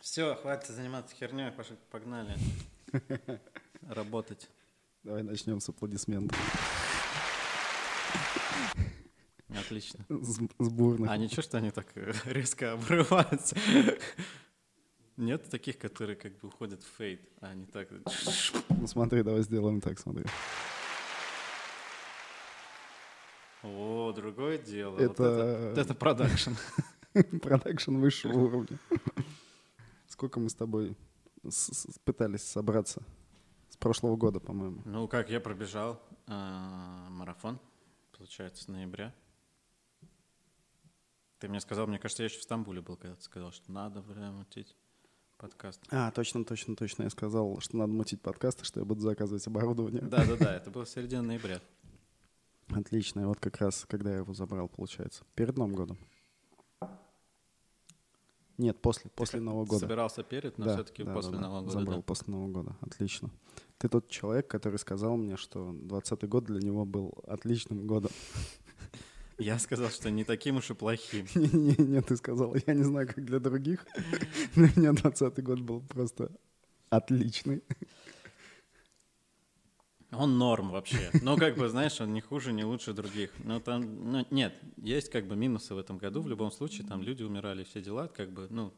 Все, хватит заниматься херней, пошли, погнали. Работать. Давай начнем с аплодисментов. Отлично. С, с бурных. А ничего, что они так э, резко обрываются? Нет таких, которые как бы уходят в фейд, а они так... Ну смотри, давай сделаем так, смотри. О, другое дело. Вот Это- это, вот это продакшн. Продакшн высшего уровня. Сколько мы с тобой с- с- пытались собраться? С прошлого года, по-моему. Ну, как я пробежал а, марафон, получается, с ноября. Ты мне сказал, мне кажется, я еще в Стамбуле был, когда ты сказал, что надо, бля, мутить подкаст. А, точно, точно, точно. Я сказал, что надо мутить подкасты, что я буду заказывать оборудование. Да-да-да, это было середина ноября. Отлично. И вот как раз, когда я его забрал, получается. Перед Новым годом. Нет, после, после Ты Нового года. Собирался перед, но Да, все-таки да, после да, да. Нового года. Забрал да. после Нового года. Отлично. Ты тот человек, который сказал мне, что 20 год для него был отличным годом. Я сказал, что не таким уж и плохим. Не, Нет, ты сказал, я не знаю, как для других. Для меня 20 год был просто отличный. Он норм вообще. Ну, как бы, знаешь, он не хуже, не лучше других. Но там, ну, нет, есть как бы минусы в этом году. В любом случае, там люди умирали, все дела, как бы, ну,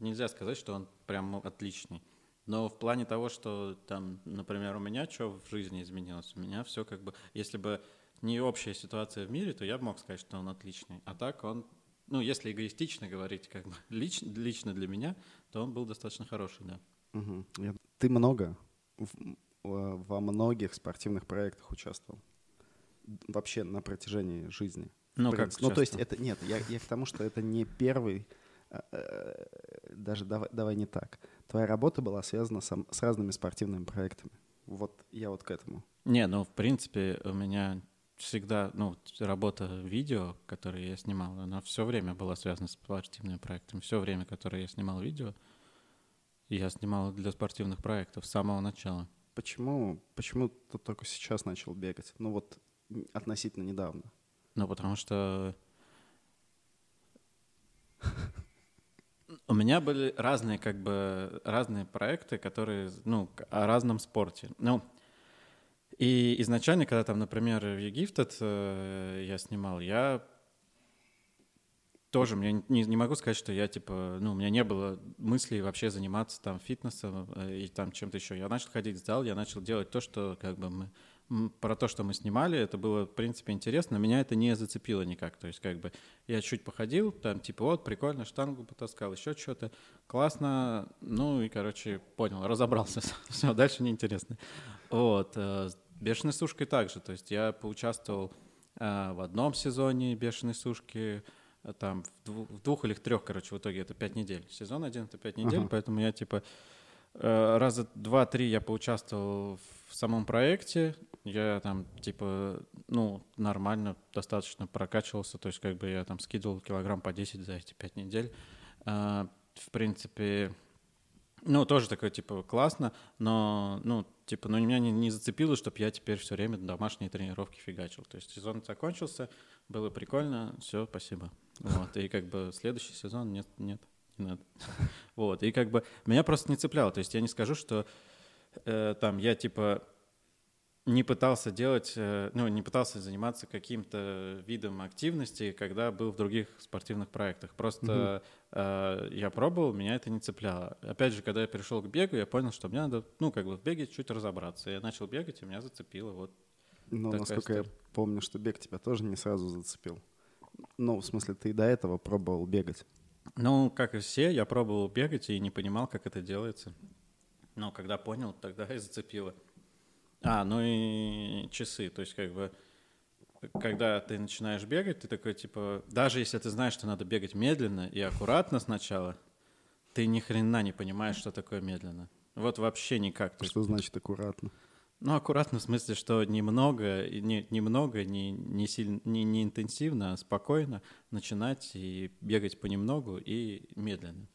нельзя сказать, что он прям отличный. Но в плане того, что там, например, у меня что в жизни изменилось, у меня все как бы, если бы не общая ситуация в мире, то я бы мог сказать, что он отличный. А так он, ну, если эгоистично говорить, как бы, лично, лично для меня, то он был достаточно хороший, да. Я- Ты много во во многих спортивных проектах участвовал. Вообще на протяжении жизни. Ну, как. Ну, то есть это... Нет, я, я к тому, что это не первый... э, э, Даже давай, давай не так. Твоя работа была связана с, с разными спортивными проектами. Вот я вот к этому. Не, ну, в принципе, у меня всегда, ну, работа видео, которое я снимал, она все время была связана с спортивными проектами. Все время, которое я снимал видео, я снимал для спортивных проектов с самого начала. Почему, почему ты только сейчас начал бегать? Ну вот относительно недавно. Ну, потому что у меня были разные, как бы, разные проекты, которые, ну, о разном спорте. Ну, и изначально, когда там, например, в Егифтед э, я снимал, я тоже, мне не, не могу сказать, что я, типа, ну, у меня не было мыслей вообще заниматься там фитнесом э, и там чем-то еще. Я начал ходить в зал, я начал делать то, что, как бы, мы про то, что мы снимали, это было, в принципе, интересно, меня это не зацепило никак. То есть, как бы, я чуть походил, там, типа, вот, прикольно, штангу потаскал, еще что-то, классно, ну, и, короче, понял, разобрался, все, дальше неинтересно. Вот, э, с «Бешеной сушкой» также, то есть, я поучаствовал э, в одном сезоне «Бешеной сушки», там, в двух, в двух или в трех, короче, в итоге это пять недель. Сезон один — это пять недель, Ага. поэтому я, типа, Э, раза два-три я поучаствовал в самом проекте. Я там, типа, ну, нормально достаточно прокачивался. То есть, как бы я там скидывал килограмм по 10 за эти пять недель. А, В принципе, ну, тоже такое, типа, классно, но, ну, типа, ну, меня не, не зацепило, чтобы я теперь все время домашние тренировки фигачил. То есть сезон закончился, было прикольно, все, спасибо. Вот, и как бы следующий сезон нет, нет, не надо. Вот, и как бы меня просто не цепляло. То есть я не скажу, что э, там я, типа, не пытался делать, э, ну, не пытался заниматься каким-то видом активности, когда был в других спортивных проектах. Просто э, я пробовал, меня это не цепляло. Опять же, когда я перешел к бегу, я понял, что мне надо, ну, как бы в беге чуть разобраться. Я начал бегать, и меня зацепило. Вот. Но Такая насколько я история. помню, что бег тебя тоже не сразу зацепил. Ну, в смысле, ты и до этого пробовал бегать. Ну, как и все, я пробовал бегать и не понимал, как это делается. Но когда понял, тогда и зацепило. А, ну и часы. То есть, как бы, когда ты начинаешь бегать, ты такой, типа, даже если ты знаешь, что надо бегать медленно и аккуратно сначала, ты ни хрена не понимаешь, что такое медленно. Вот вообще никак. Что значит аккуратно? Ну, аккуратно в смысле, что немного, не, немного, не, не, сильно, не, не интенсивно, а спокойно начинать и бегать понемногу и медленно.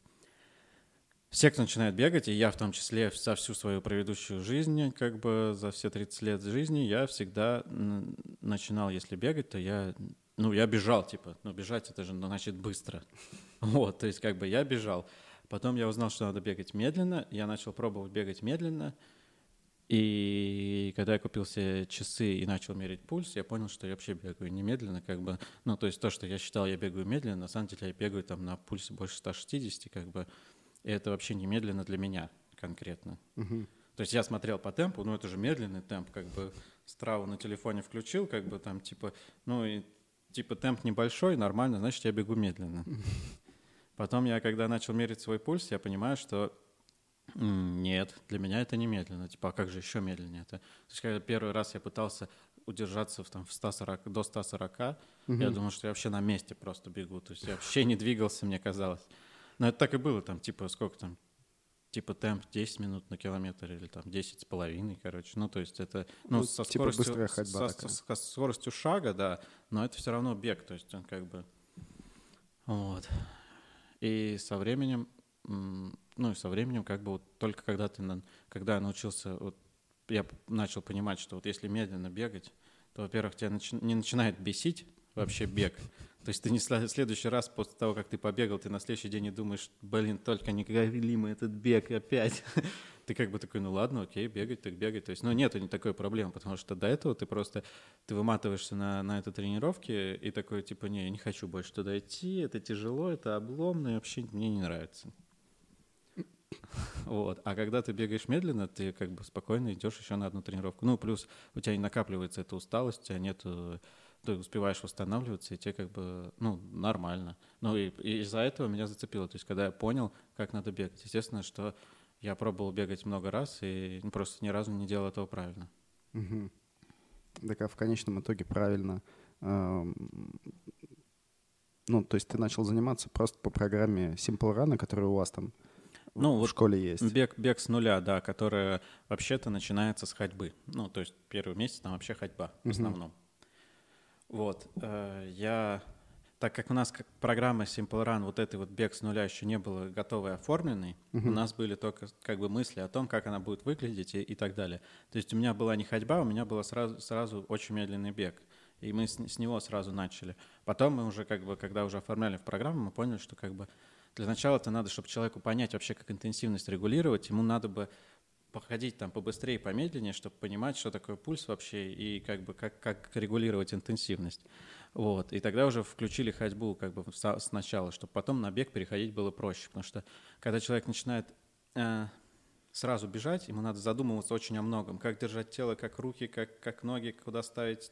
Все, кто начинает бегать, и я в том числе за всю свою предыдущую жизнь, как бы за все 30 лет жизни, я всегда начинал, если бегать, то я, ну, я бежал, типа, ну, бежать это же, ну, значит, быстро. Вот, то есть, как бы я бежал. Потом я узнал, что надо бегать медленно, я начал пробовать бегать медленно, и когда я купил себе часы и начал мерить пульс, я понял, что я вообще бегаю немедленно, как бы, ну, то есть то, что я считал, я бегаю медленно, на самом деле я бегаю там на пульсе больше 160, как бы, и это вообще немедленно для меня конкретно. Мгм. То есть я смотрел по темпу, ну, это же медленный темп, как бы, страву на телефоне включил, как бы там, типа, ну, и типа темп небольшой, нормально, значит, я бегу медленно. Потом я, когда начал мерить свой пульс, я понимаю, что нет, для меня это не медленно. Типа, а как же еще медленнее это? То есть, когда первый раз я пытался удержаться в, там, в 140, до 140, я Мгм. думал, что я вообще на месте просто бегу. То есть я вообще не двигался, мне казалось. Но это так и было, там, типа, сколько там, типа темп 10 минут на километр или там 10 с половиной, короче. Ну, то есть это, ну, Ну, со типа скоростью, со- такая. со скоростью шага, да, но это все равно бег, то есть он как бы, вот. И со временем, ну, и со временем, как бы вот только когда ты, когда я научился, вот я начал понимать, что вот если медленно бегать, то, во-первых, тебя начи- не начинает бесить вообще бег. То есть ты не следующий раз после того, как ты побегал, ты на следующий день не думаешь, блин, только не говори мы этот бег опять. Ты как бы такой, ну ладно, окей, бегать, так бегать. То есть, ну нету не такой проблемы, потому что до этого ты просто, ты выматываешься на, на этой тренировке и такой, типа, не, я не хочу больше туда идти, это тяжело, это обломно, и вообще мне не нравится. Вот. А когда ты бегаешь медленно, ты как бы спокойно идешь еще на одну тренировку. Ну, плюс у тебя не накапливается эта усталость, у тебя нет, э, ты успеваешь восстанавливаться, и тебе как бы, ну, нормально. Ну, и, и из-за этого меня зацепило. То есть, когда я понял, как надо бегать, естественно, что я пробовал бегать много раз и просто ни разу не делал этого правильно. Мгм. Так а в конечном итоге правильно. эм, Ну, то есть ты начал заниматься просто по программе Simple Run, которая у вас там Ну, в вот школе есть. Бег, бег с нуля, да, которая вообще-то начинается с ходьбы. Ну, то есть первый месяц там вообще ходьба в основном. Вот. э, Я, так как у нас как программа Simple Run, вот этой вот бег с нуля еще не было готовой оформленной, у Мгм. нас были только как бы мысли о том, как она будет выглядеть и, и так далее. То есть у меня была не ходьба, у меня был сразу, сразу очень медленный бег. И мы с, с него сразу начали. Потом мы уже, как бы, когда уже оформляли в программу, мы поняли, что как бы для начала это надо, чтобы человеку понять вообще, как интенсивность регулировать, ему надо бы походить там побыстрее, помедленнее, чтобы понимать, что такое пульс вообще и как бы как, как регулировать интенсивность. Вот. И тогда уже включили ходьбу как бы сначала, чтобы потом на бег переходить было проще. Потому что когда человек начинает э, сразу бежать, ему надо задумываться очень о многом. Как держать тело, как руки, как, как ноги, куда ставить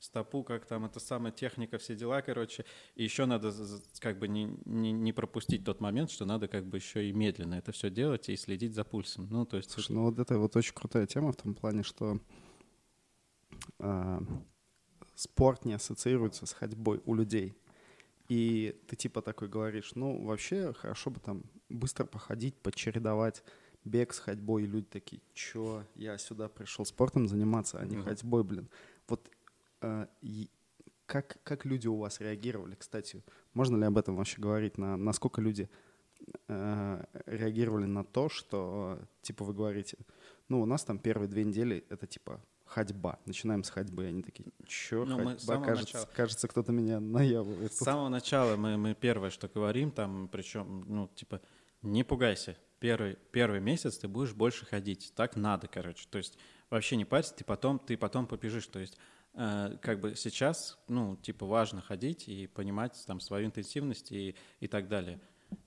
стопу, как там это самая техника, все дела, короче. И еще надо как бы не, не, не пропустить тот момент, что надо как бы еще и медленно это все делать и следить за пульсом. Ну, то есть... Слушай, ну вот это вот очень крутая тема в том плане, что а, спорт не ассоциируется с ходьбой у людей. И ты типа такой говоришь, ну вообще хорошо бы там быстро походить, почередовать бег с ходьбой. И люди такие, чё, я сюда пришел спортом заниматься, а не Мгм. ходьбой, блин. Вот и как, как люди у вас реагировали, кстати? Можно ли об этом вообще говорить? На, насколько люди э, реагировали на то, что, э, типа, вы говорите, ну, у нас там первые две недели это, типа, ходьба. Начинаем с ходьбы. Они такие, чё, Ну, мы ходьба? самого Кажется, начала- кажется, кто-то меня наябывает. С самого начала мы, мы первое, что говорим, там, причем, ну, типа, не пугайся. Первый, первый месяц ты будешь больше ходить. Так надо, короче. То есть вообще не парься, ты потом, ты потом побежишь. То есть э, как бы сейчас, ну, типа, важно ходить и понимать там свою интенсивность и, и так далее.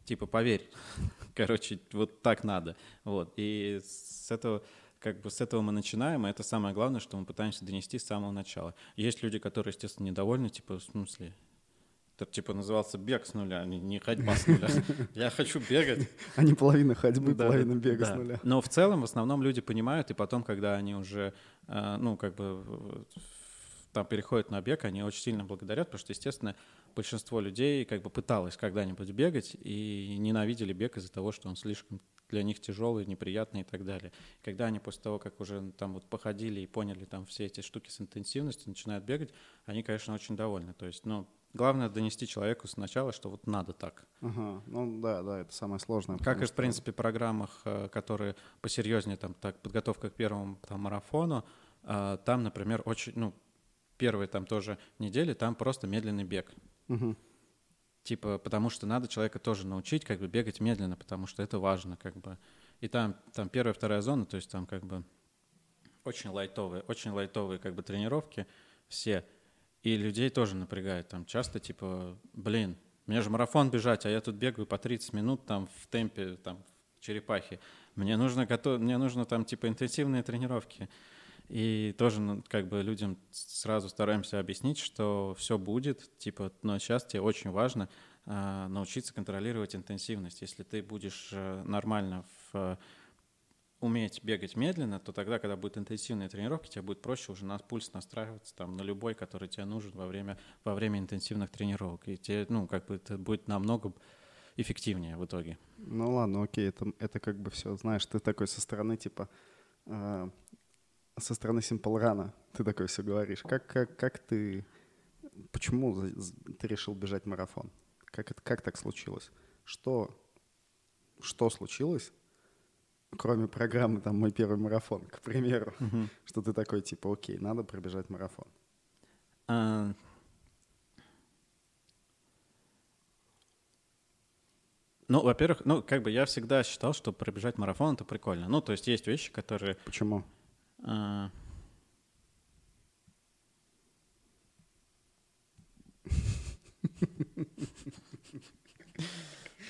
Типа, поверь. Короче, вот так надо. Вот. И с этого как бы с этого мы начинаем, и это самое главное, что мы пытаемся донести с самого начала. Есть люди, которые, естественно, недовольны, типа, в смысле, это типа назывался бег с нуля, а не, ходьба с нуля. Я хочу бегать. А не половина ходьбы, Да, половина бега да. с нуля. Но в целом, в основном люди понимают, и потом, когда они уже, э, ну, как бы там переходят на бег, они очень сильно благодарят, потому что, естественно, большинство людей как бы пыталось когда-нибудь бегать и ненавидели бег из-за того, что он слишком для них тяжелый, неприятный и так далее. Когда они после того, как уже там вот походили и поняли там все эти штуки с интенсивностью, начинают бегать, они, конечно, очень довольны. То есть, ну, главное донести человеку сначала, что вот надо так. Ага, ну да, да, это самое сложное. Как и, в что- принципе, программах, э, которые посерьезнее, там, так, подготовка к первому там, марафону, э, там, например, очень, ну, первые там тоже недели, там просто медленный бег. Мгм. типа, потому что надо человека тоже научить, как бы, бегать медленно, потому что это важно, как бы. И там, там первая, вторая зона, то есть там, как бы, очень лайтовые, очень лайтовые, как бы, тренировки все. И людей тоже напрягает. Там часто, типа, блин, мне же марафон бежать, а я тут бегаю по 30 минут там в темпе, там, в черепахе. Мне нужно, готов... мне нужно там, типа, интенсивные тренировки. И тоже, ну, как бы, людям сразу стараемся объяснить, что все будет, типа, но сейчас тебе очень важно э, научиться контролировать интенсивность. Если ты будешь э, нормально в, уметь бегать медленно, то тогда, когда будут интенсивные тренировки, тебе будет проще уже на пульс настраиваться там на любой, который тебе нужен во время, во время интенсивных тренировок. И тебе, ну, как бы это будет намного эффективнее в итоге. Ну ладно, окей, это, это как бы все, знаешь, ты такой со стороны типа э, со стороны Run ты такой все говоришь. Как, как, как ты, почему ты решил бежать марафон? Как, это, как так случилось? Что, что случилось, кроме программы там «Мой первый марафон», к примеру, угу. что ты такой типа, окей, надо пробежать марафон? А... Ну, во-первых, ну, как бы я всегда считал, что пробежать марафон — это прикольно. Ну, то есть есть вещи, которые... Почему? А.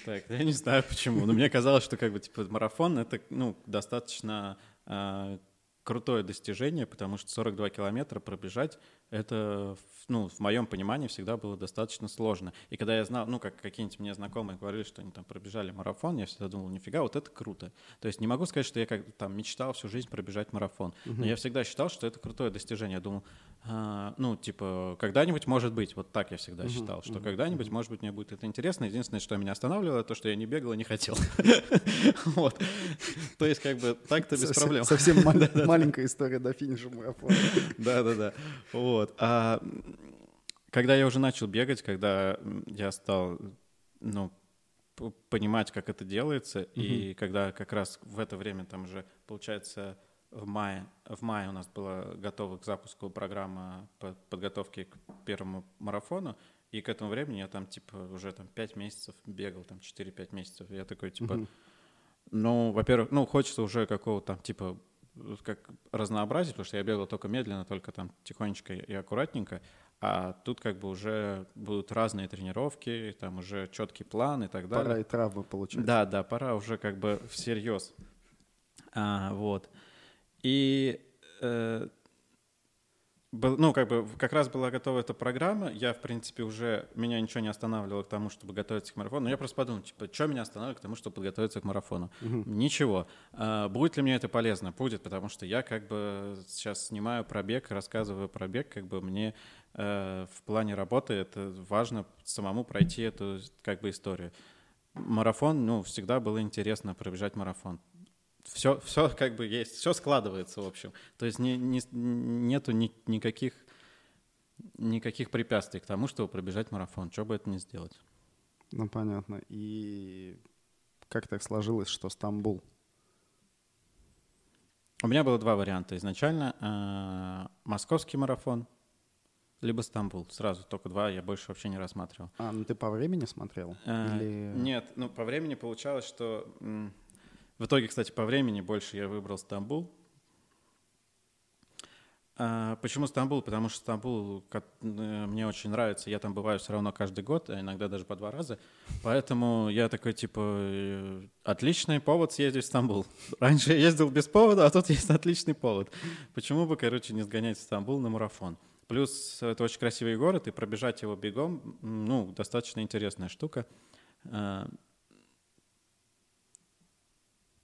Так, я не знаю почему, но мне казалось, что как бы типа марафон это ну достаточно э, крутое достижение, потому что 42 километра пробежать это ну, в моем понимании всегда было достаточно сложно. И когда я знал, ну, как какие-нибудь мне знакомые говорили, что они там пробежали марафон, я всегда думал, нифига, вот это круто. То есть не могу сказать, что я как там мечтал всю жизнь пробежать марафон, но я всегда считал, что это крутое достижение. Я думал, ну, типа, когда-нибудь может быть, вот так я всегда считал, что когда-нибудь, может быть, мне будет это интересно. Единственное, что меня останавливало, то, что я не бегал и не хотел. Вот. То есть, как бы, так-то без проблем. Совсем маленькая история до финиша марафона. Да-да-да. Вот. А когда я уже начал бегать, когда я стал, ну, понимать, как это делается, и когда как раз в это время там уже, получается, в мае, в мае у нас была готова к запуску программа по подготовке к первому марафону, и к этому времени я там, типа, уже там 5 месяцев бегал, там 4-5 месяцев. Я такой, типа, mm-hmm. ну, во-первых, ну, хочется уже какого-то там, типа, как разнообразить, потому что я бегал только медленно, только там тихонечко и аккуратненько, а тут как бы уже будут разные тренировки, там уже четкий план и так далее. Пора и травмы получать. Да, да, пора уже как бы всерьез. А, вот. И э, был, ну, как бы как раз была готова эта программа, я, в принципе, уже, меня ничего не останавливало к тому, чтобы готовиться к марафону, но я просто подумал, типа, что меня останавливает к тому, чтобы подготовиться к марафону? Угу. Ничего. А, будет ли мне это полезно? Будет, потому что я как бы сейчас снимаю пробег, рассказываю пробег, как бы мне э, в плане работы это важно самому пройти эту как бы историю. Марафон, ну, всегда было интересно пробежать марафон все, все как бы есть, все складывается, в общем. То есть не, не, нету ни, никаких, никаких препятствий к тому, чтобы пробежать марафон, что бы это ни сделать. Ну, понятно. И как так сложилось, что Стамбул? У меня было два варианта. Изначально э, московский марафон, либо Стамбул. Сразу только два, я больше вообще не рассматривал. А, ну ты по времени смотрел? Э, Или... Нет, ну по времени получалось, что в итоге, кстати, по времени больше я выбрал Стамбул. А, почему Стамбул? Потому что Стамбул э, мне очень нравится. Я там бываю все равно каждый год, а иногда даже по два раза. Поэтому я такой, типа, э, отличный повод съездить в Стамбул. Раньше я ездил без повода, а тут есть отличный повод. Почему бы, короче, не сгонять в Стамбул на марафон? Плюс это очень красивый город, и пробежать его бегом, ну, достаточно интересная штука.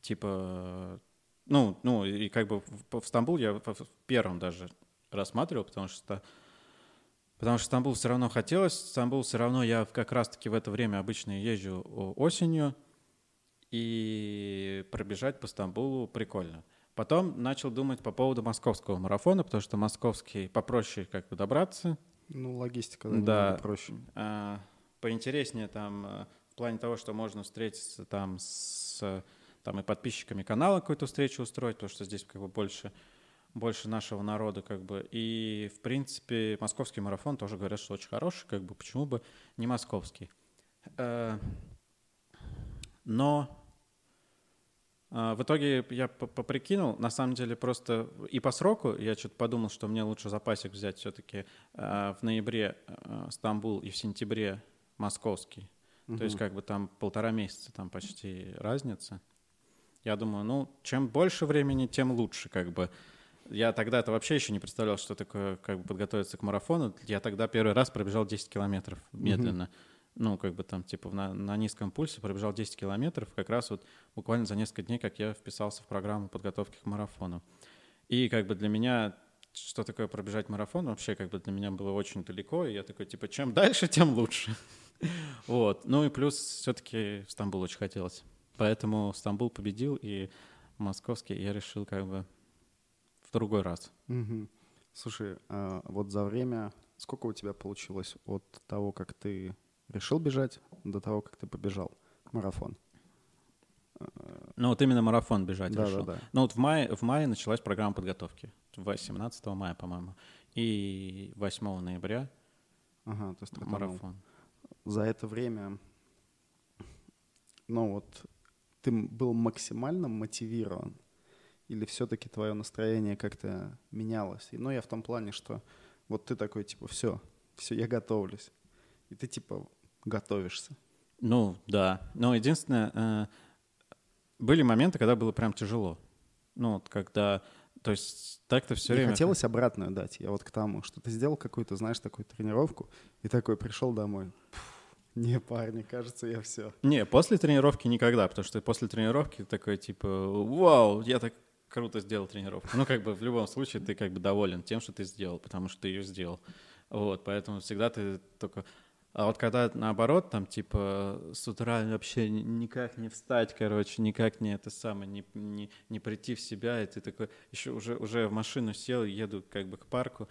Типа, ну, ну, и как бы в, в Стамбул я в, в первом даже рассматривал, потому что Потому что Стамбул все равно хотелось. Стамбул все равно я как раз-таки в это время обычно езжу осенью. И пробежать по Стамбулу прикольно. Потом начал думать по поводу московского марафона, потому что московский попроще как бы добраться. Ну, логистика, да, проще. А, поинтереснее там э, в плане того, что можно встретиться там с там и подписчиками канала какую-то встречу устроить, потому что здесь как бы больше, больше нашего народа как бы. И, в принципе, московский марафон тоже говорят, что очень хороший, как бы, почему бы не московский. Э, но э, в итоге я поприкинул, на самом деле просто и по сроку я что-то подумал, что мне лучше запасик взять все-таки э, в ноябре Стамбул и в сентябре московский. Угу. То есть как бы там полтора месяца там почти разница. Я думаю, ну, чем больше времени, тем лучше, как бы. Я тогда-то вообще еще не представлял, что такое как бы подготовиться к марафону. Я тогда первый раз пробежал 10 километров медленно. Mm-hmm. Ну, как бы там, типа, на, на низком пульсе пробежал 10 километров, как раз вот буквально за несколько дней, как я вписался в программу подготовки к марафону. И как бы для меня что такое пробежать марафон, вообще как бы для меня было очень далеко, и я такой, типа, чем дальше, тем лучше. Вот. Ну и плюс все-таки в Стамбул очень хотелось. Поэтому Стамбул победил, и московский я решил как бы в другой раз. Угу. Слушай, а вот за время, сколько у тебя получилось от того, как ты решил бежать, до того, как ты побежал марафон? Ну вот именно марафон бежать да, решил. Да, да. Ну вот в мае, в мае началась программа подготовки. 18 мая, по-моему. И 8 ноября ага, то есть марафон. За это время, ну вот, ты был максимально мотивирован или все-таки твое настроение как-то менялось? И, ну, я в том плане, что вот ты такой, типа, все, все, я готовлюсь. И ты, типа, готовишься. Ну, да. Но единственное, э, были моменты, когда было прям тяжело. Ну, вот когда... То есть так-то все время... хотелось обратную дать. Я вот к тому, что ты сделал какую-то, знаешь, такую тренировку, и такой пришел домой. Не, парни, кажется, я все. Не, после тренировки никогда, потому что после тренировки такой, типа, вау, я так круто сделал тренировку. Ну, как бы в любом случае ты как бы доволен тем, что ты сделал, потому что ты ее сделал. Вот, поэтому всегда ты только... А вот когда наоборот, там, типа, с утра вообще никак не встать, короче, никак не это самое, не, не, не прийти в себя, и ты такой, еще уже, уже в машину сел, еду как бы к парку,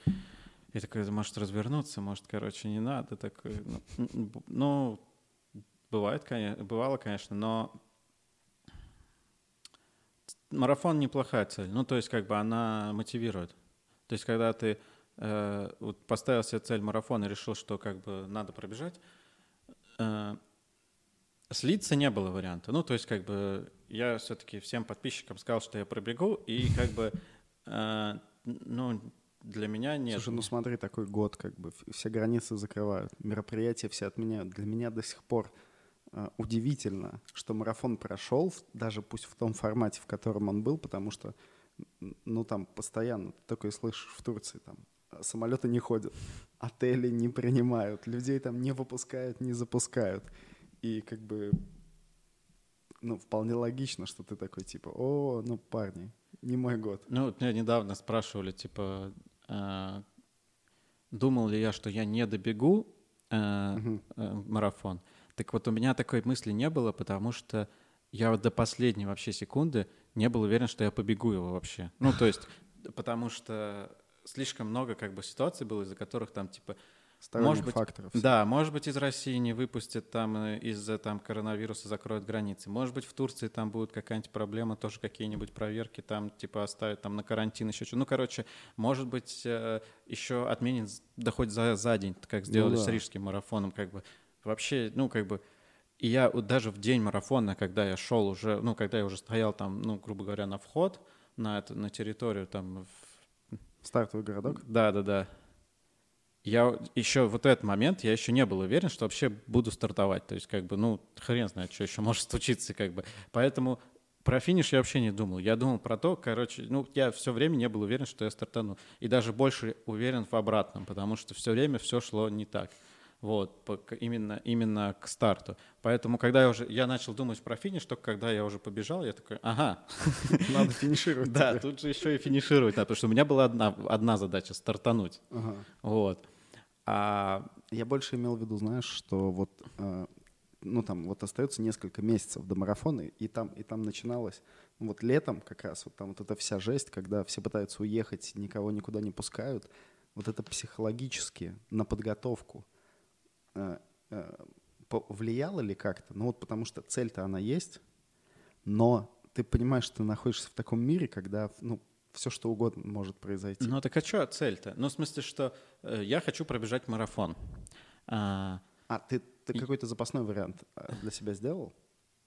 и такой, может развернуться, может, короче, не надо, такой, ну, ну бывает, конечно, бывало, конечно, но марафон неплохая цель. Ну, то есть, как бы она мотивирует. То есть, когда ты э, вот поставил себе цель марафона и решил, что как бы надо пробежать, э, слиться не было варианта. Ну, то есть, как бы я все-таки всем подписчикам сказал, что я пробегу, и как бы, э, ну, для меня нет. Слушай, ну смотри, такой год, как бы все границы закрывают, мероприятия все отменяют. Для меня до сих пор Э, удивительно, что марафон прошел, даже пусть в том формате, в котором он был, потому что, ну, там постоянно, ты такое слышишь в Турции, там, э, самолеты не ходят, отели не принимают, людей там не выпускают, не запускают. И как бы, ну, вполне логично, что ты такой, типа, о, ну, парни, не мой год. Ну, меня недавно спрашивали, типа, думал ли я, что я не добегу э, э, марафон. Так вот у меня такой мысли не было, потому что я вот до последней вообще секунды не был уверен, что я побегу его вообще. Ну, то есть, потому что слишком много как бы ситуаций было, из-за которых там типа может быть, факторов. Да, может быть, из России не выпустят, там э, из-за там коронавируса закроют границы. Может быть, в Турции там будет какая-нибудь проблема, тоже какие-нибудь проверки там типа оставят там на карантин еще что. Ну, короче, может быть, э, еще отменят, да хоть за, за день, как сделали ну, да. с рижским марафоном, как бы вообще, ну, как бы, и я вот даже в день марафона, когда я шел уже, ну, когда я уже стоял там, ну, грубо говоря, на вход на, эту, на территорию там... В... Стартовый городок? Да, да, да. Я еще вот этот момент, я еще не был уверен, что вообще буду стартовать. То есть, как бы, ну, хрен знает, что еще может случиться, как бы. Поэтому про финиш я вообще не думал. Я думал про то, короче, ну, я все время не был уверен, что я стартану. И даже больше уверен в обратном, потому что все время все шло не так вот, именно, именно к старту. Поэтому, когда я уже, я начал думать про финиш, только когда я уже побежал, я такой, ага. Надо финишировать. Да, тут же еще и финишировать надо, потому что у меня была одна, одна задача — стартануть. Вот. А я больше имел в виду, знаешь, что вот, э, ну там вот остается несколько месяцев до марафона, и там, и там начиналось, ну, вот летом как раз, вот там вот эта вся жесть, когда все пытаются уехать, никого никуда не пускают, вот это психологически на подготовку — Э, э, влияло ли как-то? Ну вот потому что цель-то она есть, но ты понимаешь, что ты находишься в таком мире, когда ну, все что угодно может произойти. Ну так а что цель-то? Ну в смысле, что я хочу пробежать марафон. А, а ты, Ты какой-то запасной вариант а, для себя сделал?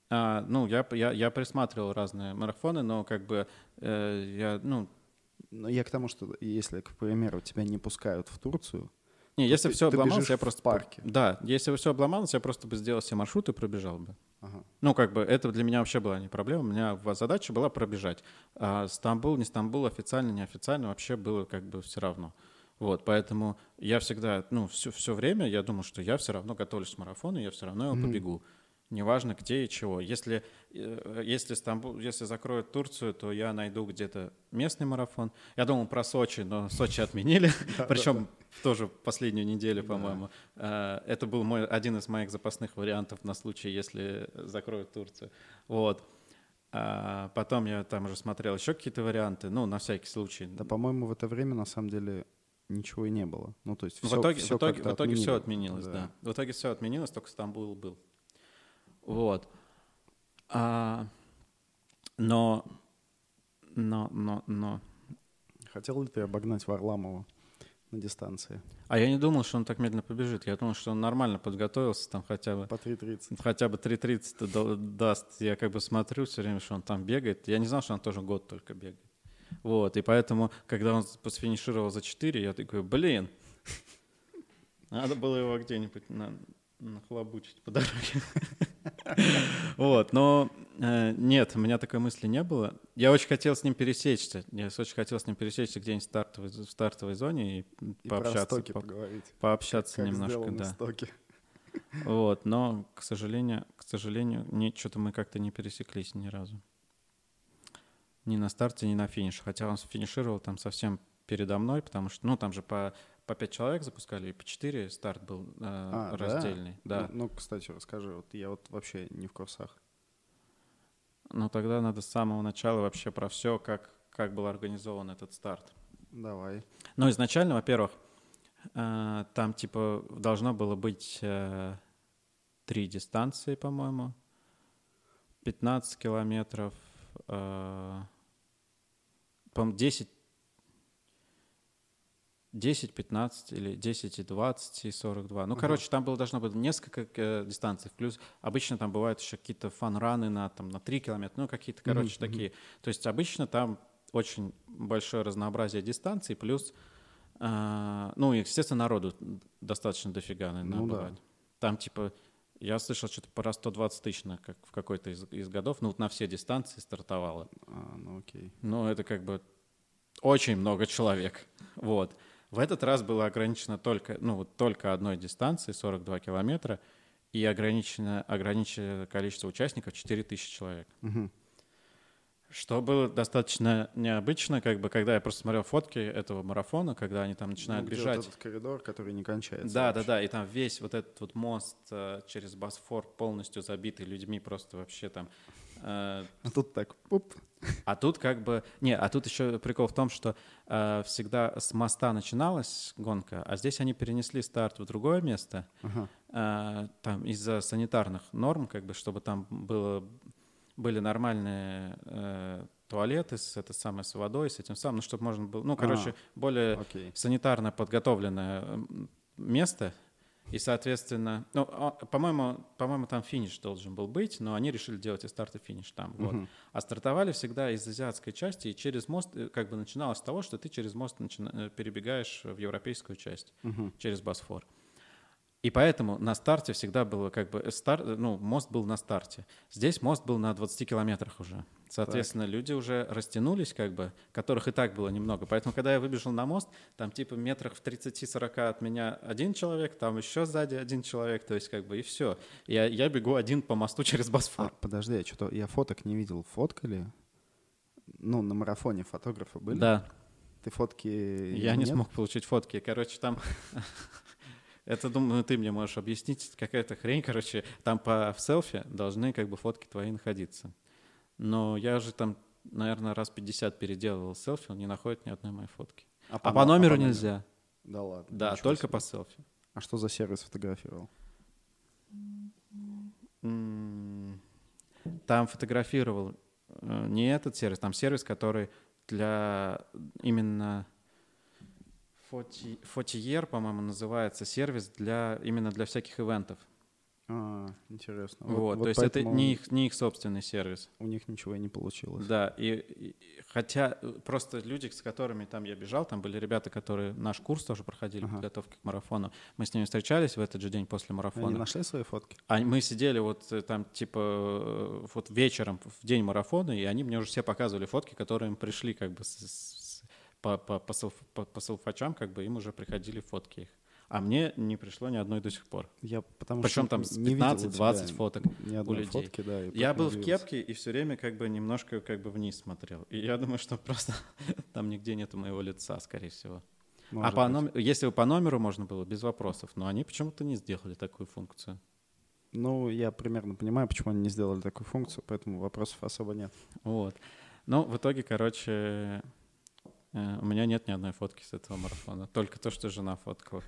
А, ну, я, я, я присматривал разные марафоны, но как бы э, я, ну... Но я к тому, что если, к примеру, тебя не пускают в Турцию, не, если ты, все ты обломалось, я в просто... парке. Да, если бы все обломалось, я просто бы сделал себе маршрут и пробежал бы. Ага. Ну, как бы это для меня вообще была не проблема. У меня задача была пробежать. А Стамбул, не Стамбул, официально, неофициально, вообще было как бы все равно. Вот, поэтому я всегда, ну, все, все время я думал, что я все равно готовлюсь к марафону, я все равно его Мгм. побегу. Неважно где и чего. Если, э, если, Стамбул, если закроют Турцию, то я найду где-то местный марафон. Я думал про Сочи, но Сочи отменили. Причем тоже последнюю неделю, по-моему. Э, Это был мой, один из моих запасных вариантов на случай, если закроют Турцию. Вот. А потом я там уже смотрел еще какие-то варианты, ну, на всякий случай. Да, по-моему, в это время на самом деле ничего и не было. Ну, то есть В всё- итоге, всё в итоге, в итоге все отменилось, да. В итоге все отменилось, только Стамбул был. Вот. А, но, но, но, но. Хотел ли ты обогнать Варламова на дистанции? А я не думал, что он так медленно побежит. Я думал, что он нормально подготовился, там хотя бы По 3.30. хотя бы 3.30 да- даст. Я как бы смотрю все время, что он там бегает. Я не знал, что он тоже год только бегает. Вот, и поэтому, когда он сфинишировал за 4, я такой, блин, надо было его где-нибудь на, нахлобучить по дороге. Вот, но э, нет, у меня такой мысли не было. Я очень хотел с ним пересечься. Я очень хотел с ним пересечься где-нибудь в стартовой, в стартовой зоне и И про пообщаться, по- поговорить. пообщаться Как немножко, сделаны да. стоки. Вот, но, к сожалению, к сожалению, что-то мы как-то не пересеклись ни разу. Ни на старте, ни на финише. Хотя он финишировал там совсем передо мной, потому что, ну, там же по, по 5 человек запускали, и по 4 старт был э, А, да? раздельный. Да. Ну, ну, кстати, расскажи, вот я вот вообще не в курсах. Ну, тогда надо с самого начала вообще про все, как, как был организован этот старт. Давай. Ну, изначально, во-первых, э, там, типа, должно было быть э, три дистанции, по-моему. 15 километров, э, по-моему, 10, 10, 15 или 10 и 20 и 42. Ну, Ага. короче, там было должно быть несколько э, дистанций. Плюс обычно там бывают еще какие-то фан-раны на, там, на 3 километра, ну, какие-то, короче, мгм. такие. То есть обычно там очень большое разнообразие дистанций, плюс, э, ну, естественно, народу достаточно дофига, наверное, Ну да. бывает. Там, типа, я слышал что-то про 120 тысяч на, как в какой-то из, из годов, ну, вот на все дистанции стартовало. А, ну окей. Ну, это как бы очень много человек. Вот. В этот раз было ограничено только, ну, вот только одной дистанции, 42 километра, и ограничено, ограничено количество участников 4000 человек. Мгм. Что было достаточно необычно, как бы, когда я просто смотрел фотки этого марафона, когда они там Ну, начинают где бежать. Вот этот коридор, который не кончается. Да, да, вообще. да, и там весь вот этот вот мост э, через Босфор полностью забитый людьми, просто вообще там. э, А тут так, пуп. а тут как бы... Не, а тут еще прикол в том, что э, всегда с моста начиналась гонка, а здесь они перенесли старт в другое место, Ага. э, там из-за санитарных норм, как бы, чтобы там было, были нормальные э, туалеты с, это самое, с водой, с этим самым, ну, чтобы можно было... Ну, короче, более Окей. санитарно подготовленное место, и, соответственно, ну, а, по-моему, по-моему, там финиш должен был быть, но они решили делать и старт, и финиш там. Вот. Мгм. А стартовали всегда из азиатской части, и через мост, э, как бы начиналось с того, что ты через мост начина- э, перебегаешь в европейскую часть, Мгм. через Босфор. И поэтому на старте всегда было как бы, э, стар, э, ну, мост был на старте. Здесь мост был на 20 километрах уже. Соответственно, люди уже растянулись, как бы, которых и так было немного. Поэтому, когда я выбежал на мост, там типа метрах в 30-40 от меня один человек, там еще сзади один человек, то есть как бы и все. Я, я бегу один по мосту через А, Босфор. подожди, я что-то я фоток не видел. Фоткали? Ну, на марафоне фотографы были? Да, Ты фотки я не нет? смог получить фотки. Короче, там... Это, думаю, ты мне можешь объяснить. Какая-то хрень, короче. Там по в селфи должны как бы фотки твои находиться. Но я же там, наверное, раз 50 переделывал селфи, он не находит ни одной моей фотки. А по но- номеру номеру? нельзя. Да ладно. Да, только себе. по селфи. А что за сервис фотографировал? М, Там фотографировал э, не этот сервис, там сервис, который для именно фотиер, по-моему, называется сервис для именно для всяких ивентов. А, интересно. Вот, то есть это не их, не их собственный сервис. У них ничего и не получилось. Да, и, и хотя э, просто люди, с которыми там я бежал, там были ребята, которые наш курс тоже проходили, ага. подготовки к марафону. Мы с ними встречались в этот же день после марафона. Они нашли свои фотки? А мы сидели вот э, там типа э, вот вечером в день марафона, и они мне уже все показывали фотки, которые им пришли как бы с, по, по, по, по, по салфачам, как бы им уже приходили фотки их. А мне не пришло ни одной до сих пор. Я потому Причем там 15-20 фоток ни у людей. Фотки, да, я был в кепке и все время как бы немножко как бы вниз смотрел. И я думаю, что просто там нигде нету моего лица, скорее всего. А Может а по номеру, если бы по номеру можно было, без вопросов. Но они почему-то не сделали такую функцию. Ну, я примерно понимаю, почему они не сделали такую функцию, поэтому вопросов особо нет. Вот. Ну, в итоге, короче, у меня нет ни одной фотки с этого марафона. Только то, что жена фоткала.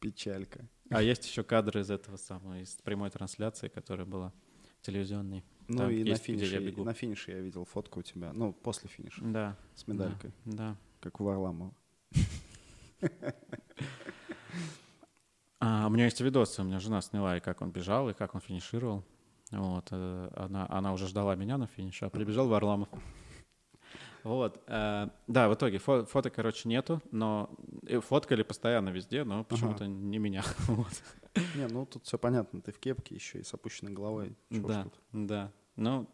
Печалька. А есть еще кадры из этого самого, из прямой трансляции, которая была телевизионной. Ну Там и на финише, я бегу. на финише я видел фотку у тебя, ну, после финиша. Да. С медалькой. Да. да. Как у Варламова. А, у меня есть видосы, у меня жена сняла, и как он бежал, и как он финишировал. Вот, э, она, она уже ждала меня на финише, а прибежал Варламов. Вот. Э, да, в итоге фо фото, короче, нету, но фоткали постоянно везде, но почему-то ага. не меня. вот. Не, ну тут все понятно, ты в кепке еще и с опущенной головой. Чего да, да. Ну,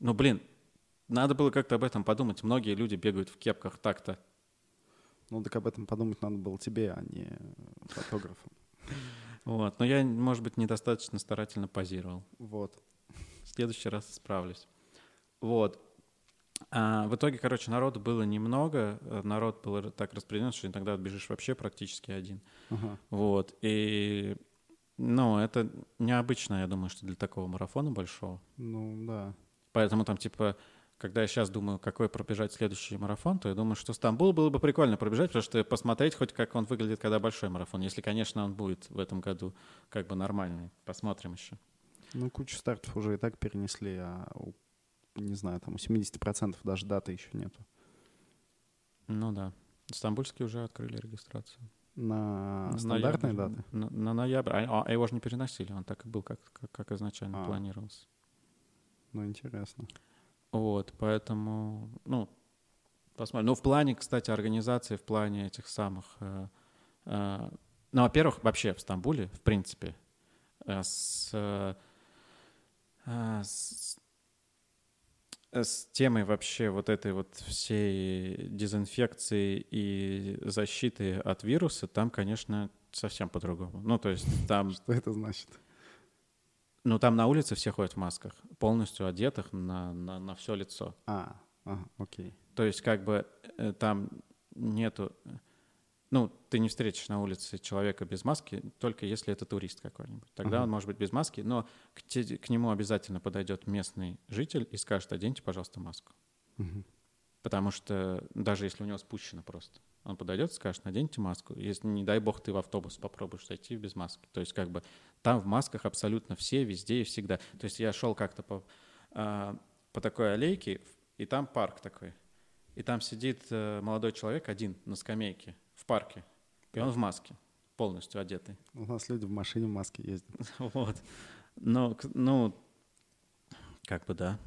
ну, блин, надо было как-то об этом подумать. Многие люди бегают в кепках так-то. Ну, так об этом подумать надо было тебе, а не фотографам. Вот, но я, может быть, недостаточно старательно позировал. Вот. В следующий раз исправлюсь. Вот. А, в итоге, короче, народу было немного, э, народ был так распределен, что иногда бежишь вообще практически один. Uh-huh. Вот, и, ну, это необычно, я думаю, что для такого марафона большого. Ну, да. Поэтому там, типа, когда я сейчас думаю, какой пробежать следующий марафон, то я думаю, что Стамбул было бы прикольно пробежать, потому что посмотреть хоть как он выглядит, когда большой марафон. Если, конечно, он будет в этом году как бы нормальный. Посмотрим еще. Ну, кучу стартов уже и так перенесли, а у не знаю, там у 70% даже даты еще нету. Ну да. Стамбульские уже открыли регистрацию. На, на стандартные ноябрь, даты? На, на ноябрь. А, а его же не переносили, он так и был, как, как, как изначально а. планировался. Ну, интересно. Вот, поэтому, ну, посмотрим. Ну, в плане, кстати, организации, в плане этих самых... Э, э, ну, во-первых, вообще в Стамбуле, в принципе, э, с, э, с Э, с темой вообще вот этой вот всей дезинфекции и защиты от вируса, там, конечно, совсем по-другому. Ну, то есть там... Что это значит? Ну, там на улице все ходят в масках, полностью одетых на, на, на все лицо. А, ага, окей. То есть как бы э, там нету ну, ты не встретишь на улице человека без маски, только если это турист какой-нибудь. Тогда uh-huh. он может быть без маски, но к, те, к нему обязательно подойдет местный житель и скажет, оденьте, пожалуйста, маску. Uh-huh. Потому что даже если у него спущено просто, он подойдет и скажет, наденьте маску. Если, не дай бог, ты в автобус попробуешь зайти без маски. То есть как бы там в масках абсолютно все, везде и всегда. То есть я шел как-то по, а, по такой аллейке, и там парк такой. И там сидит э, молодой человек один на скамейке в парке. И он в маске, полностью одетый. У нас люди в машине в маске ездят. Вот. Но, ну, как бы да.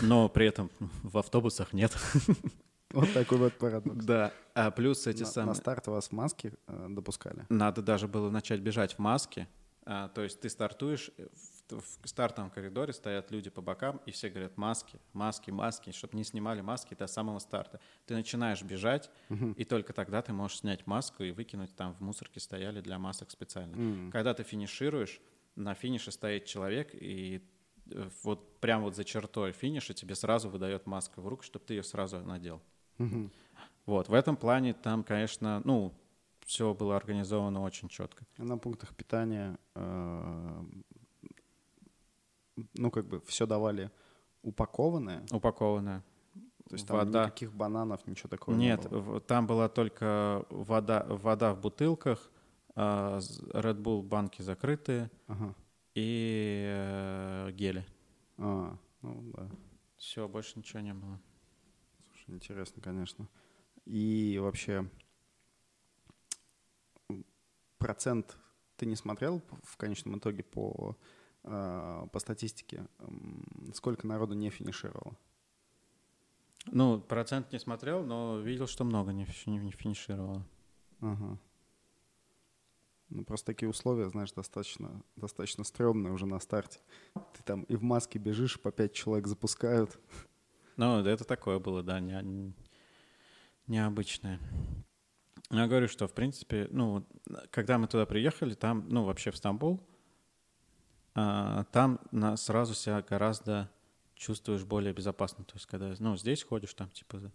Но при этом в автобусах нет. Вот такой вот парадокс. Да. А плюс эти на, самые... На старт вас маски э, допускали? Надо даже было начать бежать в маске. А, то есть ты стартуешь, в стартовом коридоре стоят люди по бокам, и все говорят маски, маски, маски, чтобы не снимали маски до самого старта. Ты начинаешь бежать, uh-huh. и только тогда ты можешь снять маску и выкинуть там в мусорке стояли для масок специально. Uh-huh. Когда ты финишируешь, на финише стоит человек, и э, вот прям вот за чертой финиша тебе сразу выдает маску в руку, чтобы ты ее сразу надел. Uh-huh. Вот, в этом плане там, конечно, ну, все было организовано очень четко. На пунктах питания э, ну, как бы все давали упакованное. Упакованное. То есть там вода. никаких бананов, ничего такого Нет, не было? там была только вода, вода в бутылках, а, Red Bull банки закрытые ага. и э, гели. А, ну да. Все, больше ничего не было. Слушай, интересно, конечно. И вообще процент ты не смотрел в конечном итоге по, по статистике, сколько народу не финишировало? Ну, процент не смотрел, но видел, что много не, не финишировало. Ага. Ну, просто такие условия, знаешь, достаточно, достаточно стрёмные уже на старте. Ты там и в маске бежишь, по пять человек запускают. Ну, это такое было, да, не, необычное. Я говорю, что, в принципе, ну, когда мы туда приехали, там, ну, вообще в Стамбул, там на, сразу себя гораздо чувствуешь более безопасно. То есть, когда, ну, здесь ходишь, там, типа,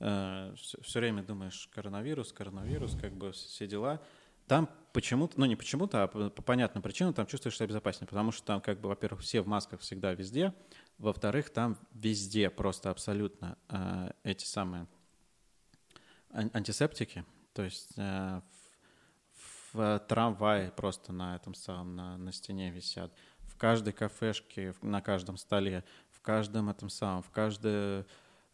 э, все, все время думаешь, коронавирус, коронавирус, как бы все дела. Там почему-то, ну, не почему-то, а по, по понятным причинам там чувствуешь себя безопаснее, потому что там, как бы, во-первых, все в масках всегда везде, во-вторых, там везде просто абсолютно э, эти самые антисептики, то есть э, в, в трамвае просто на этом самом, на, на стене висят, в каждой кафешке, на каждом столе, в каждом этом самом, в каждой...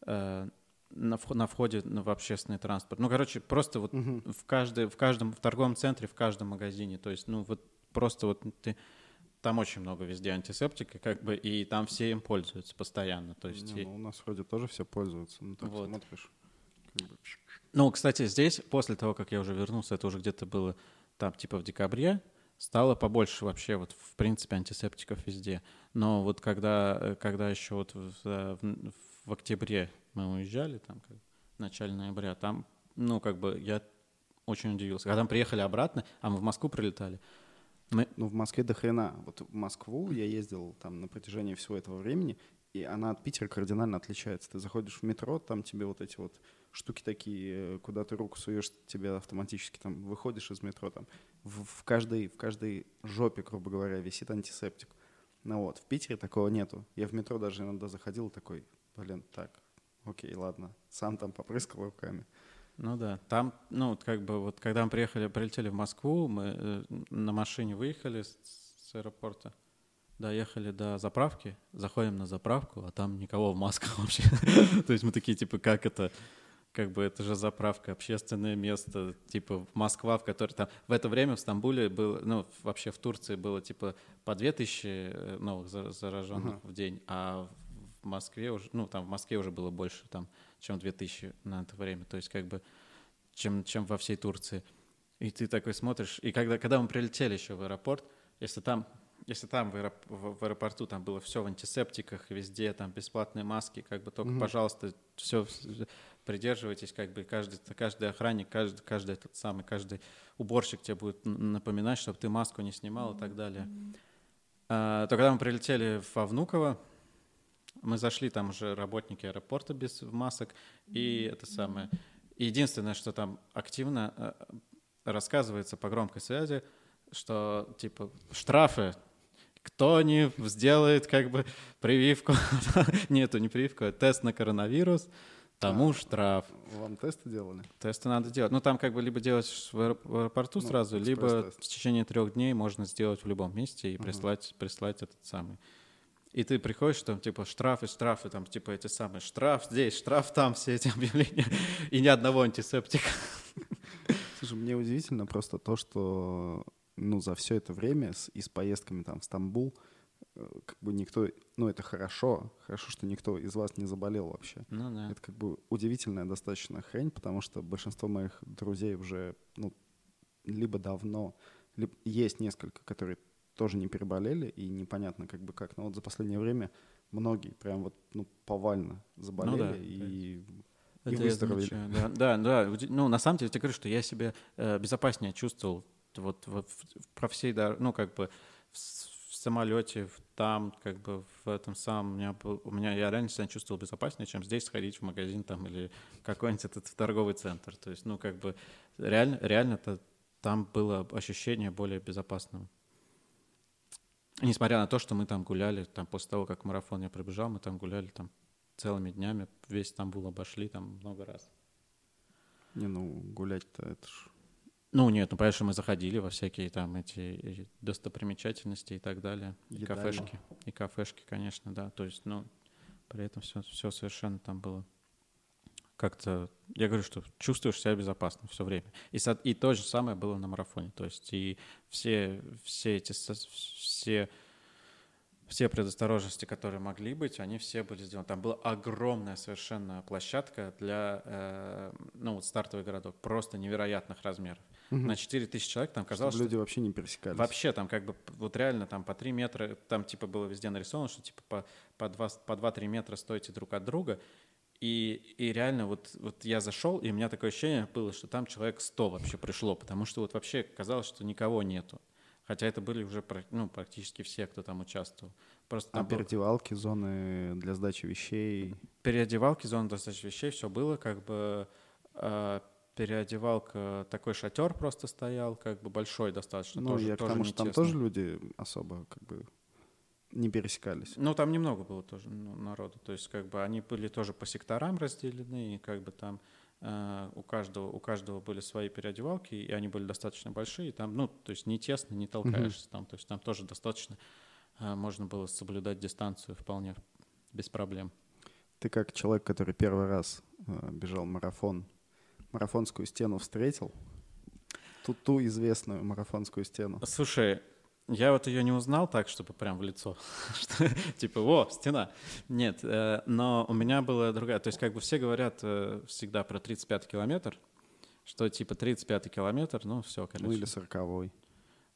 Э, на, на входе в общественный транспорт. Ну, короче, просто вот угу. в, каждой, в каждом в торговом центре, в каждом магазине. То есть, ну, вот просто вот ты там очень много везде антисептика, как бы, и там все им пользуются постоянно. То есть, Не, ну, у нас вроде тоже все пользуются. Ну, так вот. смотришь. Ну, кстати, здесь, после того, как я уже вернулся, это уже где-то было там, типа, в декабре, стало побольше вообще, вот, в принципе, антисептиков везде. Но вот когда, когда еще вот в, в, в октябре мы уезжали, там, как, в начале ноября, там, ну, как бы, я очень удивился. Когда мы приехали обратно, а мы в Москву прилетали, мы... Ну, в Москве до хрена. Вот в Москву я ездил там на протяжении всего этого времени, и она от Питера кардинально отличается. Ты заходишь в метро, там тебе вот эти вот штуки такие, куда ты руку суешь, тебе автоматически там выходишь из метро, там в, в, каждой, в каждой жопе, грубо говоря, висит антисептик. Ну вот, в Питере такого нету. Я в метро даже иногда заходил такой, блин, так, окей, ладно, сам там попрыскал руками. Ну да, там, ну, как бы вот когда мы приехали, прилетели в Москву, мы э, на машине выехали с, с аэропорта, доехали до заправки, заходим на заправку, а там никого в масках вообще. То есть мы такие, типа, как это, как бы это же заправка, общественное место, типа Москва, в которой там... В это время в Стамбуле было, ну, вообще в Турции было, типа, по 2000 э, новых зараженных uh-huh. в день, а в Москве уже, ну, там в Москве уже было больше, там, чем 2000 на это время, то есть как бы, чем, чем во всей Турции. И ты такой смотришь, и когда, когда мы прилетели еще в аэропорт, если там если там в, аэроп в аэропорту там было все в антисептиках, везде там бесплатные маски, как бы только, mm-hmm. пожалуйста, все придерживайтесь, как бы каждый, каждый охранник, каждый, каждый этот самый, каждый уборщик тебе будет напоминать, чтобы ты маску не снимал mm-hmm. и так далее. А, то когда мы прилетели во Внуково, мы зашли, там уже работники аэропорта без масок, и это самое. Единственное, что там активно э, рассказывается по громкой связи, что типа штрафы кто не сделает как бы прививку, нету не прививку, а тест на коронавирус, тому а, штраф. Вам тесты делали? Тесты надо делать. Ну, там как бы либо делать в аэропорту ну, сразу, либо в течение трех дней можно сделать в любом месте и uh-huh. прислать, прислать этот самый. И ты приходишь, там, типа, штрафы, штрафы, там, типа, эти самые, штраф здесь, штраф там, все эти объявления, и ни одного антисептика. Слушай, мне удивительно просто то, что ну, за все это время с, и с поездками там в Стамбул, э, как бы никто, ну, это хорошо, хорошо, что никто из вас не заболел вообще. Ну, да. Это как бы удивительная достаточно хрень, потому что большинство моих друзей уже, ну, либо давно, либо есть несколько, которые тоже не переболели, и непонятно как бы как. Но вот за последнее время многие прям вот, ну, повально заболели ну, да, и это и выздоровели. Да, да, да. Ну, на самом деле, я тебе говорю, что я себя э, безопаснее чувствовал вот, вот про всей, ну, как бы в, в самолете, в, там, как бы в этом самом, у меня, был, у меня я реально себя чувствовал безопаснее, чем здесь сходить в магазин там или какой-нибудь этот в торговый центр. То есть, ну, как бы реально, реально это, там было ощущение более безопасного. Несмотря на то, что мы там гуляли, там после того, как марафон я пробежал, мы там гуляли там целыми днями, весь Стамбул обошли там много раз. Не, ну гулять-то это ж ну нет, ну понятно, что мы заходили во всякие там эти достопримечательности и так далее. И кафешки. И кафешки, конечно, да. То есть, ну, при этом все, все совершенно там было как-то, я говорю, что чувствуешь себя безопасно все время. И, и то же самое было на марафоне. То есть и все, все эти, все, все предосторожности, которые могли быть, они все были сделаны. Там была огромная совершенно площадка для, э, ну, вот стартовый городок, просто невероятных размеров. На 4000 человек там казалось, Чтобы что люди вообще не пересекались. Вообще там как бы вот реально там по 3 метра, там типа было везде нарисовано, что типа по, по 2, по 2-3 метра стойте друг от друга. И, и реально вот, вот я зашел, и у меня такое ощущение было, что там человек 100 вообще пришло, потому что вот вообще казалось, что никого нету. Хотя это были уже ну, практически все, кто там участвовал. Просто А там был- переодевалки, зоны для сдачи вещей. переодевалки, зона достаточно вещей, все было, как бы э, переодевалка, такой шатер просто стоял, как бы большой достаточно. Ну, тоже, я к тоже тому, не что там тоже люди особо как бы не пересекались. Ну, там немного было тоже ну, народу. То есть, как бы они были тоже по секторам разделены, и как бы там э, у каждого, у каждого были свои переодевалки, и они были достаточно большие. и Там, ну, то есть не тесно, не толкаешься там. То есть там тоже достаточно э, можно было соблюдать дистанцию вполне без проблем. Ты как человек, который первый раз э, бежал марафон, марафонскую стену встретил? Ту, ту известную марафонскую стену. Слушай, я вот ее не узнал так, чтобы прям в лицо. Что, типа, о, стена. Нет, э, но у меня была другая. То есть как бы все говорят э, всегда про 35 километр, что типа 35 километр, ну все, короче. Ну или сороковой.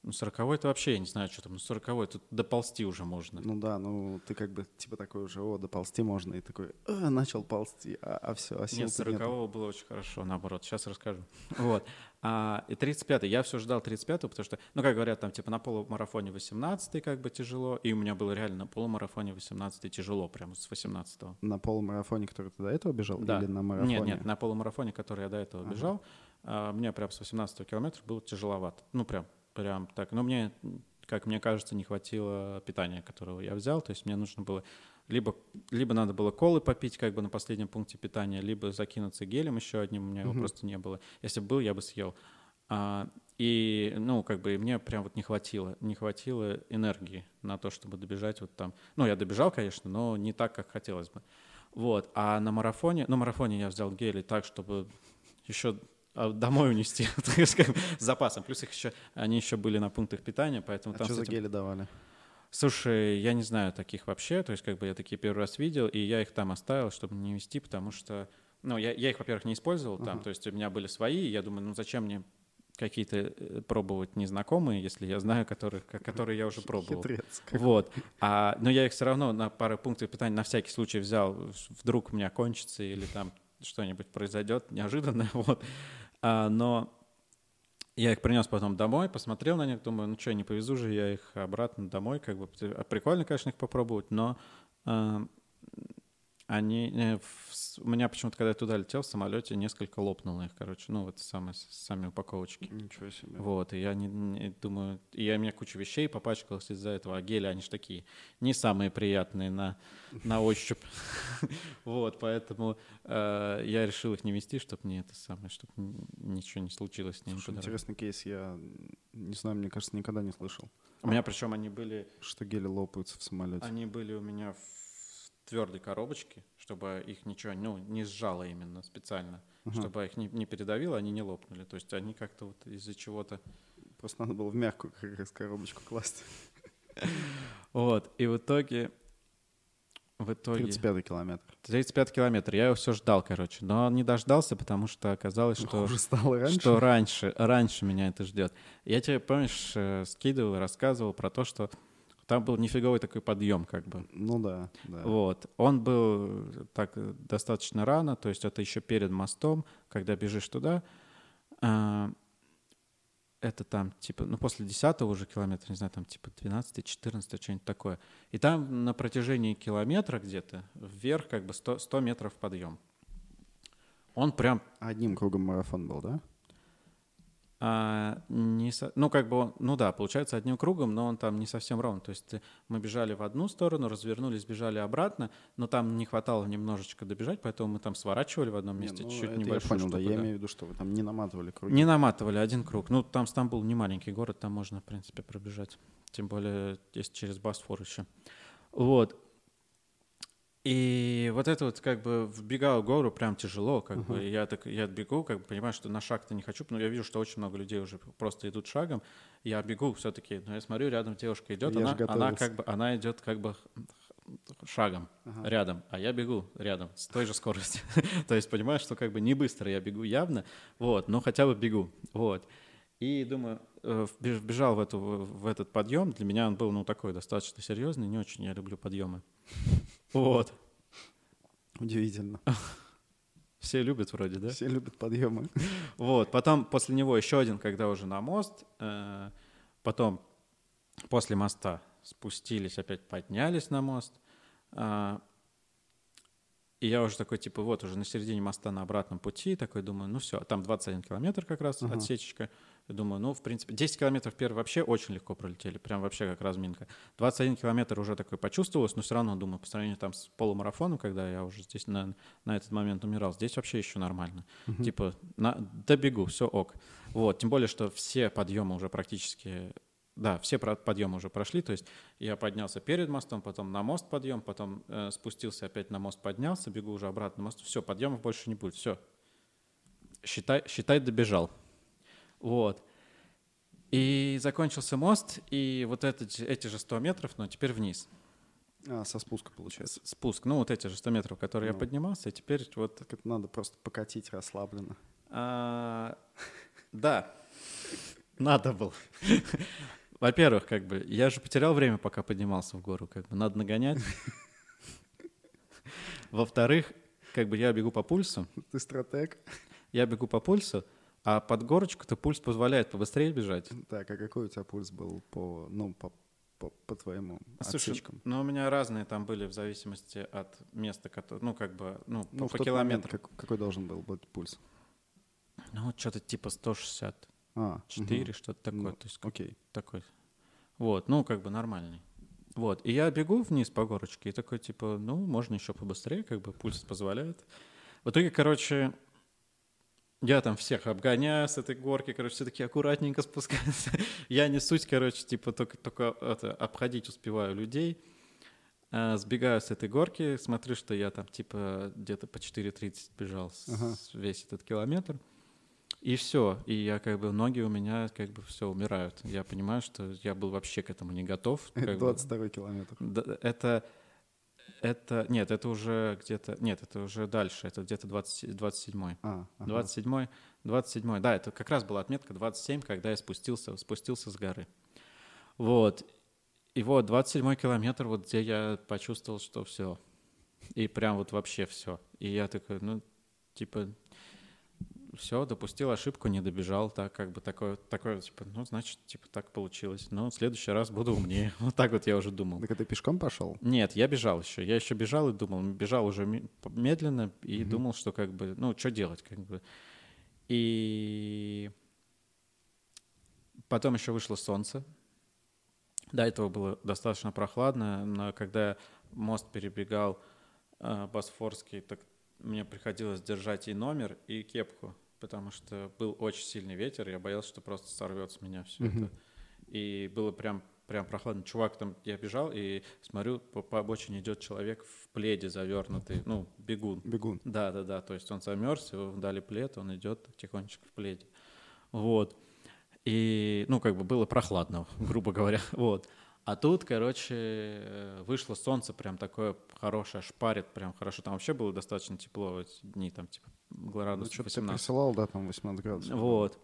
Ну, 40 это вообще, я не знаю, что там, ну, 40 тут доползти уже можно. Ну да, ну ты как бы типа такой уже, о, доползти можно, и такой, «А, начал ползти, а, все, а Нет, 40 было очень хорошо, наоборот, сейчас расскажу. Вот. А, и 35-й, я все ждал 35-го, потому что, ну, как говорят, там, типа, на полумарафоне 18-й как бы тяжело, и у меня было реально на полумарафоне 18-й тяжело, прямо с 18-го. На полумарафоне, который ты до этого бежал, Да. или на марафоне? Нет, нет, на полумарафоне, который я до этого Ага. бежал, а, мне прям с 18 километра было тяжеловато. Ну, прям, прям так. Но мне, как мне кажется, не хватило питания, которого я взял. То есть мне нужно было либо, либо надо было колы попить как бы на последнем пункте питания, либо закинуться гелем еще одним, у меня его Мгм. просто не было. Если бы был, я бы съел. А, и, ну, как бы мне прям вот не хватило, не хватило энергии на то, чтобы добежать вот там. Ну, я добежал, конечно, но не так, как хотелось бы. Вот. А на марафоне, ну, марафоне я взял гели так, чтобы еще домой унести, с запасом. Плюс их еще, они еще были на пунктах питания, поэтому А там что с за этим- гели давали? Слушай, я не знаю таких вообще, то есть как бы я такие первый раз видел, и я их там оставил, чтобы не вести, потому что, ну, я, я их, во-первых, не использовал там, Ага. то есть у меня были свои, и я думаю, ну, зачем мне какие-то э, пробовать незнакомые, если я знаю, которых, ко- которые я уже пробовал. Хитрец. Вот. А, но я их все равно на пару пунктов питания на всякий случай взял. Вдруг у меня кончится или там что-нибудь произойдет неожиданно. Вот. А, но я их принес потом домой, посмотрел на них, думаю, ну что, не повезу же я их обратно домой. Как бы прикольно, конечно, их попробовать, но а, они... э, У меня почему-то, когда я туда летел в самолете, несколько лопнуло их, короче. Ну, вот самые, сами упаковочки. Ничего себе. Вот, и я не, не думаю, и я, у меня куча вещей попачкалась из-за этого, а гели, они же такие не самые приятные на, на ощупь. Вот, поэтому э, я решил их не вести, чтобы не это самое, чтобы ничего не случилось с ними. Интересный кейс, я не знаю, мне кажется, никогда не слышал, У меня причем они были, что гели лопаются в самолете. они были у меня в твердой коробочке, чтобы их ничего, ну, не сжало именно специально, Ага. чтобы их не, не передавило, они не лопнули. То есть они как-то вот из-за чего-то Просто надо было в мягкую как раз коробочку класть. Вот, и в итоге... В итоге... 35 километр. 35 километр. Я его все ждал, короче. Но не дождался, потому что оказалось, что, Хуже стало раньше. что раньше, раньше меня это ждет. Я тебе, помнишь, э, скидывал, рассказывал про то, что там был нифиговый такой подъем, как бы. Ну да, да. Вот. Он был так достаточно рано, то есть это еще перед мостом, когда бежишь туда. А, это там, типа, ну, после 10 уже километра, не знаю, там, типа, 12 14 что-нибудь такое. И там на протяжении километра где-то вверх, как бы, 100, 100 метров подъем. Он прям Одним кругом марафон был, да? А, не со- ну, как бы, он- ну да, получается одним кругом, но он там не совсем ровно. То есть мы бежали в одну сторону, развернулись, бежали обратно, но там не хватало немножечко добежать, поэтому мы там сворачивали в одном Не, месте, ну, чуть-чуть это я небольшую понял, да. штуку, Я да. имею в виду, что вы там не наматывали круги. Не наматывали один круг. Ну, там Стамбул не маленький город, там можно, в принципе, пробежать. Тем более, есть через Босфор еще. Вот. И вот это вот как бы вбегал в гору прям тяжело, как Ага. бы я так я бегу, как бы понимаю, что на шаг-то не хочу, но я вижу, что очень много людей уже просто идут шагом. Я бегу все-таки, но я смотрю, рядом девушка идет, Я она, она как бы она идет как бы шагом Ага. рядом, а я бегу рядом с той же скоростью. То есть понимаешь, что как бы не быстро я бегу явно, вот, но хотя бы бегу, вот. И думаю, э, вбеж- вбежал в, эту, в этот подъем. Для меня он был, ну, такой достаточно серьезный. Не очень я люблю подъемы. Вот. Удивительно. Все любят вроде, да? Все любят подъемы. Вот. Потом после него еще один, когда уже на мост. э, Потом после моста спустились, опять поднялись на мост. И я уже такой, типа, вот уже на середине моста на обратном пути, такой думаю, ну все, там 21 километр как раз Ага. отсечечка. Думаю, ну, в принципе, 10 километров первый вообще очень легко пролетели, прям вообще как разминка. 21 километр уже такой почувствовалось, но все равно, думаю, по сравнению там с полумарафоном, когда я уже здесь на, на этот момент умирал, здесь вообще еще нормально. Типа, на, добегу, все ок. Вот, тем более, что все подъемы уже практически да, все подъемы уже прошли, то есть я поднялся перед мостом, потом на мост подъем, потом э, спустился опять на мост, поднялся, бегу уже обратно на мост, все, подъемов больше не будет, все. Считай, считай, добежал. Вот. И закончился мост, и вот это, же- эти же 100 метров, но теперь вниз. А, со спуска получается. Спуск, ну вот эти же 100 метров, которые я Ну. поднимался, и теперь вот... Так это надо просто покатить расслабленно. а, да, надо было. Во-первых, как бы, я же потерял время, пока поднимался в гору, как бы, надо нагонять. Во-вторых, как бы я бегу по пульсу, Ты стратег. я бегу по пульсу, а под горочку-то пульс позволяет побыстрее бежать. Так, а какой у тебя пульс был по, ну, по, по, по твоему Слушай, отсечкам? ну у меня разные там были в зависимости от места, кото- ну как бы, ну, Ну, по, по момент километру. как- какой должен был быть пульс? Ну что-то типа 164, А, мгм. что-то такое, Ну, то есть Окей. такой. Вот, ну как бы нормальный. Вот, и я бегу вниз по горочке, и такой типа, ну можно еще побыстрее, как бы пульс позволяет. В итоге, короче, я там всех обгоняю с этой горки, короче, все таки аккуратненько спускаются. Я несусь, короче, типа только, только это, обходить успеваю людей. А, Сбегаю с этой горки, смотрю, что я там типа где-то по 4.30 бежал Ага. весь этот километр. И все. И я как бы, ноги у меня как бы все умирают. Я понимаю, что я был вообще к этому не готов. как бы. 22 километр. Да, Это, это, нет, это уже где-то, нет, это уже дальше, это где-то 20, 27 А, ага. 27 27 да, это как раз была отметка 27, когда я спустился, спустился с горы. Вот. И вот 27 километр, вот где я почувствовал, что все. И прям вот вообще все. И я такой, ну, типа, все, допустил ошибку, не добежал, так как бы такое, такое, типа, ну, значит, типа, так получилось. Ну, в следующий раз буду умнее. Вот так вот я уже думал. Так ты пешком пошел? Нет, я бежал еще. Я еще бежал и думал, бежал уже ме- медленно и Мгм. думал, что как бы, ну, что делать, как бы. И потом еще вышло солнце. До этого было достаточно прохладно, но когда мост перебегал э, Босфорский, так мне приходилось держать и номер, и кепку, потому что был очень сильный ветер, я боялся, что просто сорвет с меня все это. И было прям прям прохладно. Чувак там, я бежал и смотрю, по, по обочине идет человек в пледе завернутый, ну, бегун. Бегун. Да, да, да. То есть он замерз, его дали плед, он идет тихонечко в пледе. Вот. И, ну, как бы было прохладно, грубо говоря. Вот. А тут, короче, э, вышло солнце прям такое хорошее, шпарит прям хорошо. Там вообще было достаточно тепло в эти дни, там типа Ну, градусов ты 18. присылал, да, там 18 градусов. Вот.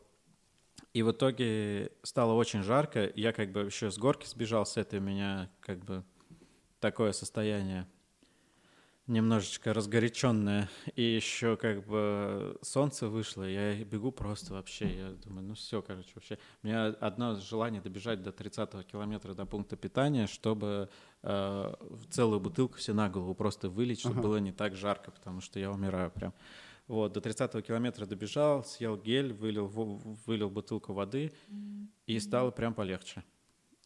И в итоге стало очень жарко. Я как бы еще с горки сбежал с этой, у меня как бы такое состояние немножечко разгоряченное. И еще как бы солнце вышло, я бегу просто вообще. Я думаю, ну все, короче, вообще. У меня одно желание добежать до 30 километра до пункта питания, чтобы э, целую бутылку себе на голову просто вылить, чтобы Ага. было не так жарко, потому что я умираю прям. Вот, до 30 километра добежал, съел гель, вылил, вылил бутылку воды, и стало прям полегче.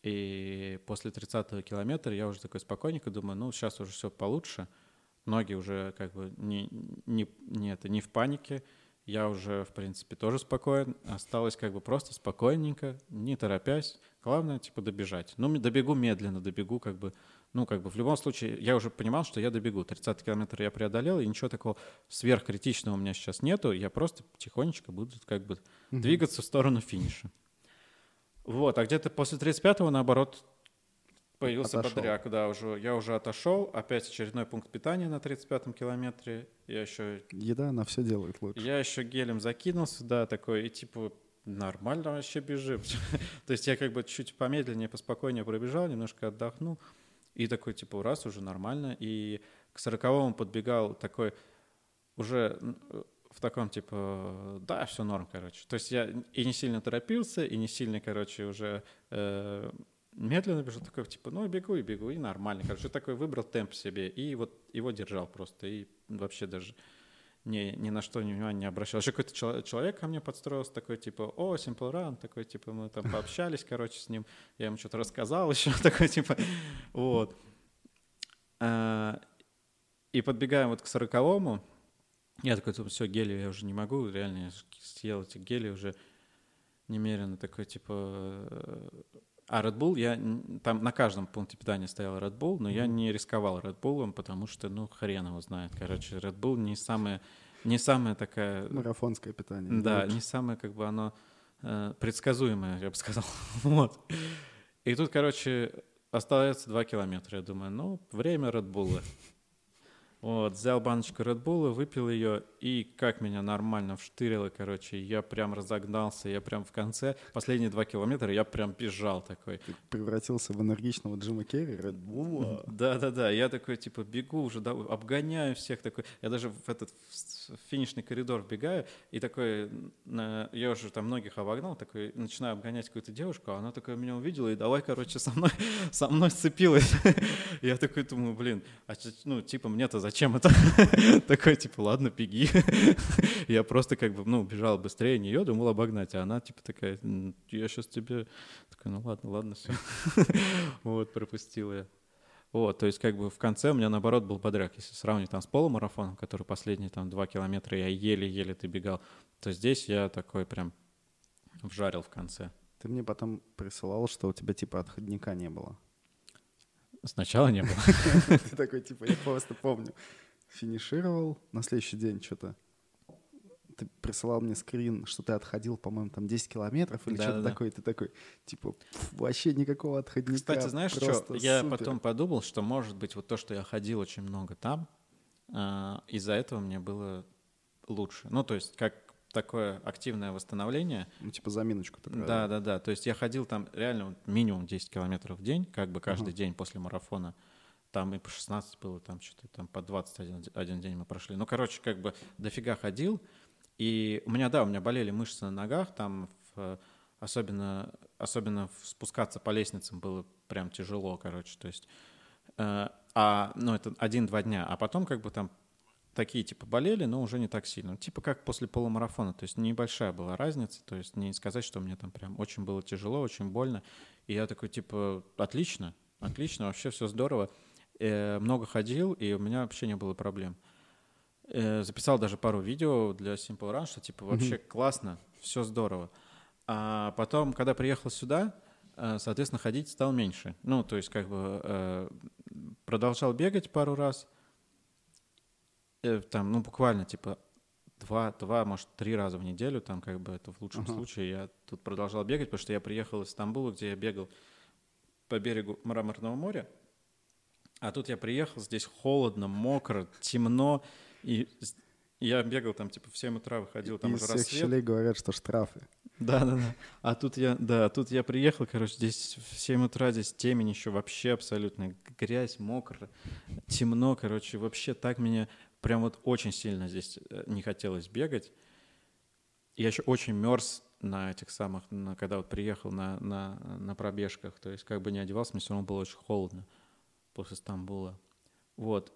И после 30 километра я уже такой спокойненько думаю, ну, сейчас уже все получше. Ноги уже как бы не, не, не, это, не в панике. Я уже, в принципе, тоже спокоен. Осталось как бы просто спокойненько, не торопясь. Главное, типа, добежать. Ну, добегу медленно, добегу как бы ну, как бы в любом случае, я уже понимал, что я добегу. 30 километр я преодолел, и ничего такого сверхкритичного у меня сейчас нету. Я просто тихонечко буду как бы mm-hmm. двигаться в сторону финиша. Вот, а где-то после 35-го, наоборот, появился отошел. бодряк, да, уже, я уже отошел, опять очередной пункт питания на 35-м километре, я еще... Еда, она все делает лучше. Я еще гелем закинулся, да, такой, и типа, нормально вообще бежим. То есть я как бы чуть помедленнее, поспокойнее пробежал, немножко отдохнул, и такой, типа, раз, уже нормально, и к сороковому подбегал такой, уже в таком, типа, да, все норм, короче. То есть я и не сильно торопился, и не сильно, короче, уже э, медленно бежал, такой, типа, ну, бегу и бегу, и нормально. Короче, такой выбрал темп себе, и вот его держал просто, и вообще даже ни, ни на что внимания не обращал. Еще какой-то человек ко мне подстроился, такой, типа, о, Simple Run, такой, типа, мы там пообщались, короче, с ним, я ему что-то рассказал еще, такой, типа, вот. А, и подбегаем вот к сороковому, я такой, все, гели я уже не могу, реально, я съел эти гели уже немерено, такой, типа... А Red Bull, я там на каждом пункте питания стоял Red Bull, но я не рисковал Red Bull, потому что, ну, хрен его знает. Короче, Red Bull не самая, не самая такая... Марафонское питание. Да, лучше. не самое, как бы, оно э, предсказуемое, я бы сказал. вот. И тут, короче, остается два километра. Я думаю, ну, время Red Bull. Вот, взял баночку Red Bull, выпил ее, и как меня нормально вштырило, короче, я прям разогнался, я прям в конце, последние два километра я прям бежал такой. Ты превратился в энергичного Джима Керри, Red Bull? Да-да-да, я такой, типа, бегу уже, да, обгоняю всех такой, я даже в этот в финишный коридор вбегаю, и такой, я уже там многих обогнал, такой, начинаю обгонять какую-то девушку, а она такая меня увидела, и давай, короче, со мной, со мной сцепилась. Я такой думаю, блин, а ну, типа, мне-то зачем зачем это? Такой, типа, ладно, беги. Я просто как бы, ну, бежал быстрее нее, думал обогнать, а она, типа, такая, я сейчас тебе... Такой, ну ладно, ладно, все. Вот, пропустил я. Вот, то есть как бы в конце у меня наоборот был бодряк. Если сравнить там с полумарафоном, который последние там два километра я еле-еле ты бегал, то здесь я такой прям вжарил в конце. Ты мне потом присылал, что у тебя типа отходника не было. Сначала не было. Ты такой, типа, я просто помню. Финишировал, на следующий день что-то ты присылал мне скрин, что ты отходил, по-моему, там 10 километров или да, что-то да. такое, ты такой, типа, вообще никакого отходника. Кстати, знаешь что, я потом подумал, что, может быть, вот то, что я ходил очень много там, э, из-за этого мне было лучше. Ну, то есть, как такое активное восстановление. Ну, типа заминочку такая. Да, да, да. То есть я ходил там реально минимум 10 километров в день, как бы каждый uh-huh. день после марафона. Там и по 16 было, там что-то там по 21 один день мы прошли. Ну, короче, как бы дофига ходил. И у меня, да, у меня болели мышцы на ногах, там в, особенно, особенно спускаться по лестницам было прям тяжело, короче, то есть, э, а, ну, это один-два дня, а потом как бы там такие типа болели, но уже не так сильно. Типа как после полумарафона, то есть небольшая была разница, то есть не сказать, что мне там прям очень было тяжело, очень больно. И я такой типа отлично, отлично, вообще все здорово. Э, много ходил, и у меня вообще не было проблем. Э, записал даже пару видео для Simple Run, что типа вообще mm-hmm. классно, все здорово. А потом, когда приехал сюда, э, соответственно, ходить стал меньше. Ну, то есть как бы э, продолжал бегать пару раз, там, ну, буквально, типа, два, два, может, три раза в неделю, там, как бы, это в лучшем uh-huh. случае. Я тут продолжал бегать, потому что я приехал из Стамбула, где я бегал по берегу Мраморного моря, а тут я приехал, здесь холодно, мокро, темно, и я бегал там, типа, в 7 утра выходил, там Из уже рассвет. щелей говорят, что штрафы. Да, да, да. А тут я, да, тут я приехал, короче, здесь в 7 утра, здесь темень еще вообще абсолютно, грязь, мокро, темно, короче, вообще так меня прям вот очень сильно здесь э, не хотелось бегать. Я еще очень мерз на этих самых, на, когда вот приехал на, на, на пробежках, то есть как бы не одевался, мне все равно было очень холодно после Стамбула. Вот.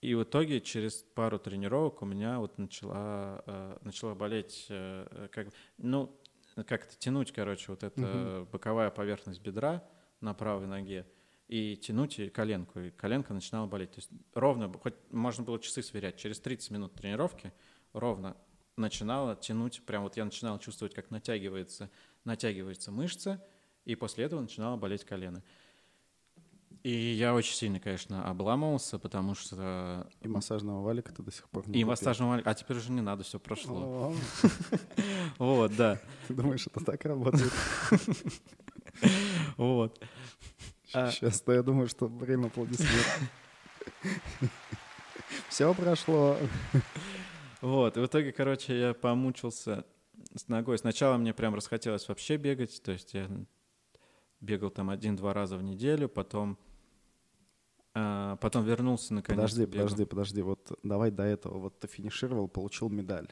И в итоге через пару тренировок у меня вот начала, э, начала болеть, э, как, ну, как-то тянуть, короче, вот эта uh-huh. боковая поверхность бедра на правой ноге и тянуть коленку, и коленка начинала болеть. То есть ровно, хоть можно было часы сверять, через 30 минут тренировки ровно начинала тянуть, прям вот я начинал чувствовать, как натягивается, натягивается мышца, и после этого начинала болеть колено. И я очень сильно, конечно, обламывался, потому что... И массажного валика ты до сих пор не И купил. массажного валика... А теперь уже не надо, все прошло. Вот, да. Ты думаешь, это так работает? Вот. А- Сейчас-то я думаю, что время аплодисментов. Все прошло. Вот, и в итоге, короче, я помучился с ногой. Сначала мне прям расхотелось вообще бегать, то есть я бегал там один-два раза в неделю, потом, а, потом вернулся наконец. Подожди, подожди, подожди. Вот давай до этого. Вот ты финишировал, получил медаль.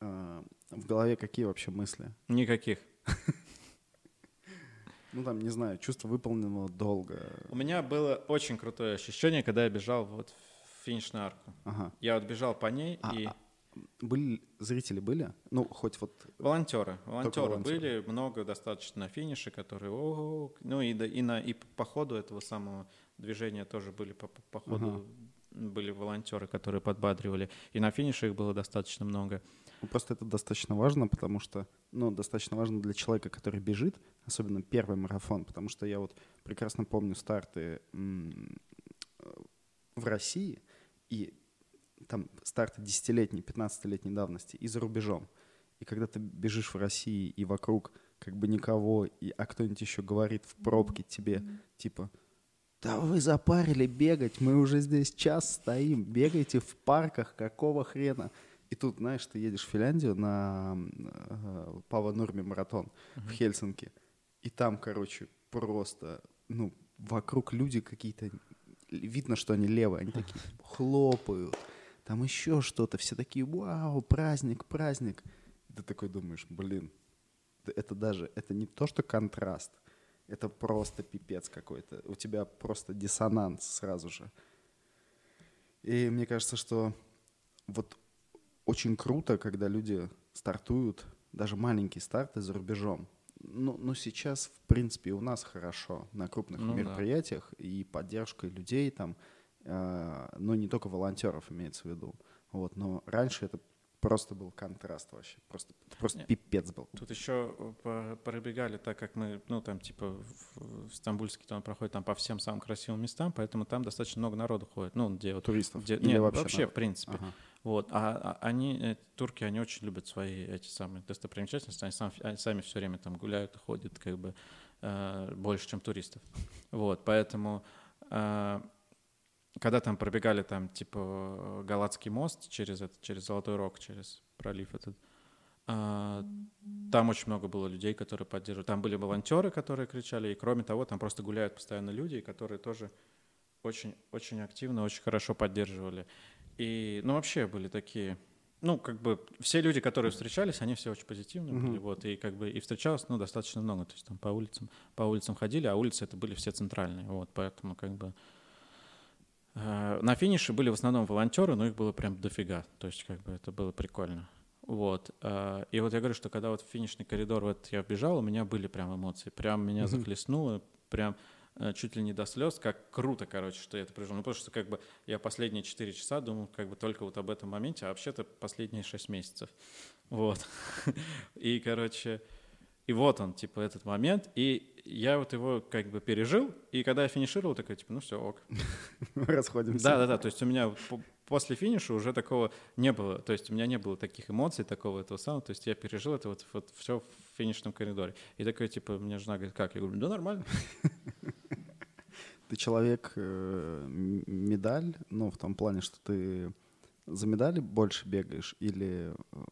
А, В голове какие вообще мысли? Никаких. Ну там, не знаю, чувство выполненного долга. У меня было очень крутое ощущение, когда я бежал вот в финишную арку. Ага. Я вот бежал по ней, А, и а, Были зрители были? Ну, хоть вот волонтеры, волонтеры волонтеры. были, много достаточно на финише, которые, ого, ну и, и, на, и по ходу этого самого движения тоже были по, по- по ходу Ага. были волонтеры, которые подбадривали, и на финише их было достаточно много. Ну, Просто это достаточно важно, потому что, ну, достаточно важно для человека, который бежит, особенно первый марафон, потому что я вот прекрасно помню старты в России и там старты 10-летней, 15-летней давности и за рубежом. И когда ты бежишь в России и вокруг как бы никого, и, а кто-нибудь еще говорит в пробке тебе, типа, да вы запарили бегать, мы уже здесь час стоим, бегайте в парках, какого хрена? И тут, знаешь, ты едешь в Финляндию на э, Пава Нурми маратон в Хельсинки, и там, короче, просто, ну, вокруг люди какие-то, видно, что они левые, они такие хлопают, там еще что-то, все такие, вау, праздник, праздник. И ты такой думаешь, блин, это даже, это не то, что контраст, это просто пипец какой-то. У тебя просто диссонанс сразу же. И мне кажется, что вот очень круто, когда люди стартуют, даже маленькие старты за рубежом. Ну, ну сейчас, в принципе, у нас хорошо на крупных Ну да. мероприятиях и поддержкой людей там, э, но не только волонтеров имеется в виду. Вот, но раньше это просто был контраст вообще, просто, просто Не. пипец был. Тут еще по- пробегали, так как мы, ну, там, типа, в, в Стамбульский там проходит там по всем самым красивым местам, поэтому там достаточно много народу ходит. Ну, где вот... Туристов. Где, Или нет, вообще вообще, народ? в принципе. Ага. Вот. А, а они, э, турки, они очень любят свои эти самые достопримечательности. Они, сам- они сами все время там гуляют ходят, как бы, э, больше, чем туристов. Вот. Поэтому, э, когда там пробегали там, типа, Галатский мост через этот, через Золотой Рог, через пролив этот, а, там очень много было людей, которые поддерживали. Там были волонтеры, которые кричали, и кроме того, там просто гуляют постоянно люди, которые тоже очень, очень активно, очень хорошо поддерживали. И, ну, вообще были такие, ну, как бы все люди, которые встречались, они все очень позитивные Мгм. были, вот, и как бы и встречалось, ну, достаточно много, то есть там по улицам, по улицам ходили, а улицы это были все центральные, вот, поэтому как бы э, на финише были в основном волонтеры, но их было прям дофига, то есть как бы это было прикольно. Вот. э, И вот я говорю, что когда вот в финишный коридор вот я вбежал, у меня были прям эмоции. Прям меня Мгм. захлестнуло, прям чуть ли не до слез, как круто, короче, что я это прожил. Ну, потому что как бы я последние 4 часа думал как бы только вот об этом моменте, а вообще-то последние 6 месяцев. Вот. И, короче, и вот он, типа, этот момент. И я вот его как бы пережил, и когда я финишировал, такой, типа, ну все, ок. Расходимся. Да, да, да. То есть у меня по- после финиша уже такого не было. То есть у меня не было таких эмоций, такого этого самого. То есть я пережил это вот, вот все в финишном коридоре. И такой, типа, мне жена говорит, как? Я говорю, да нормально. Ты человек э, медаль, ну, в том плане, что ты за медали больше бегаешь или... э,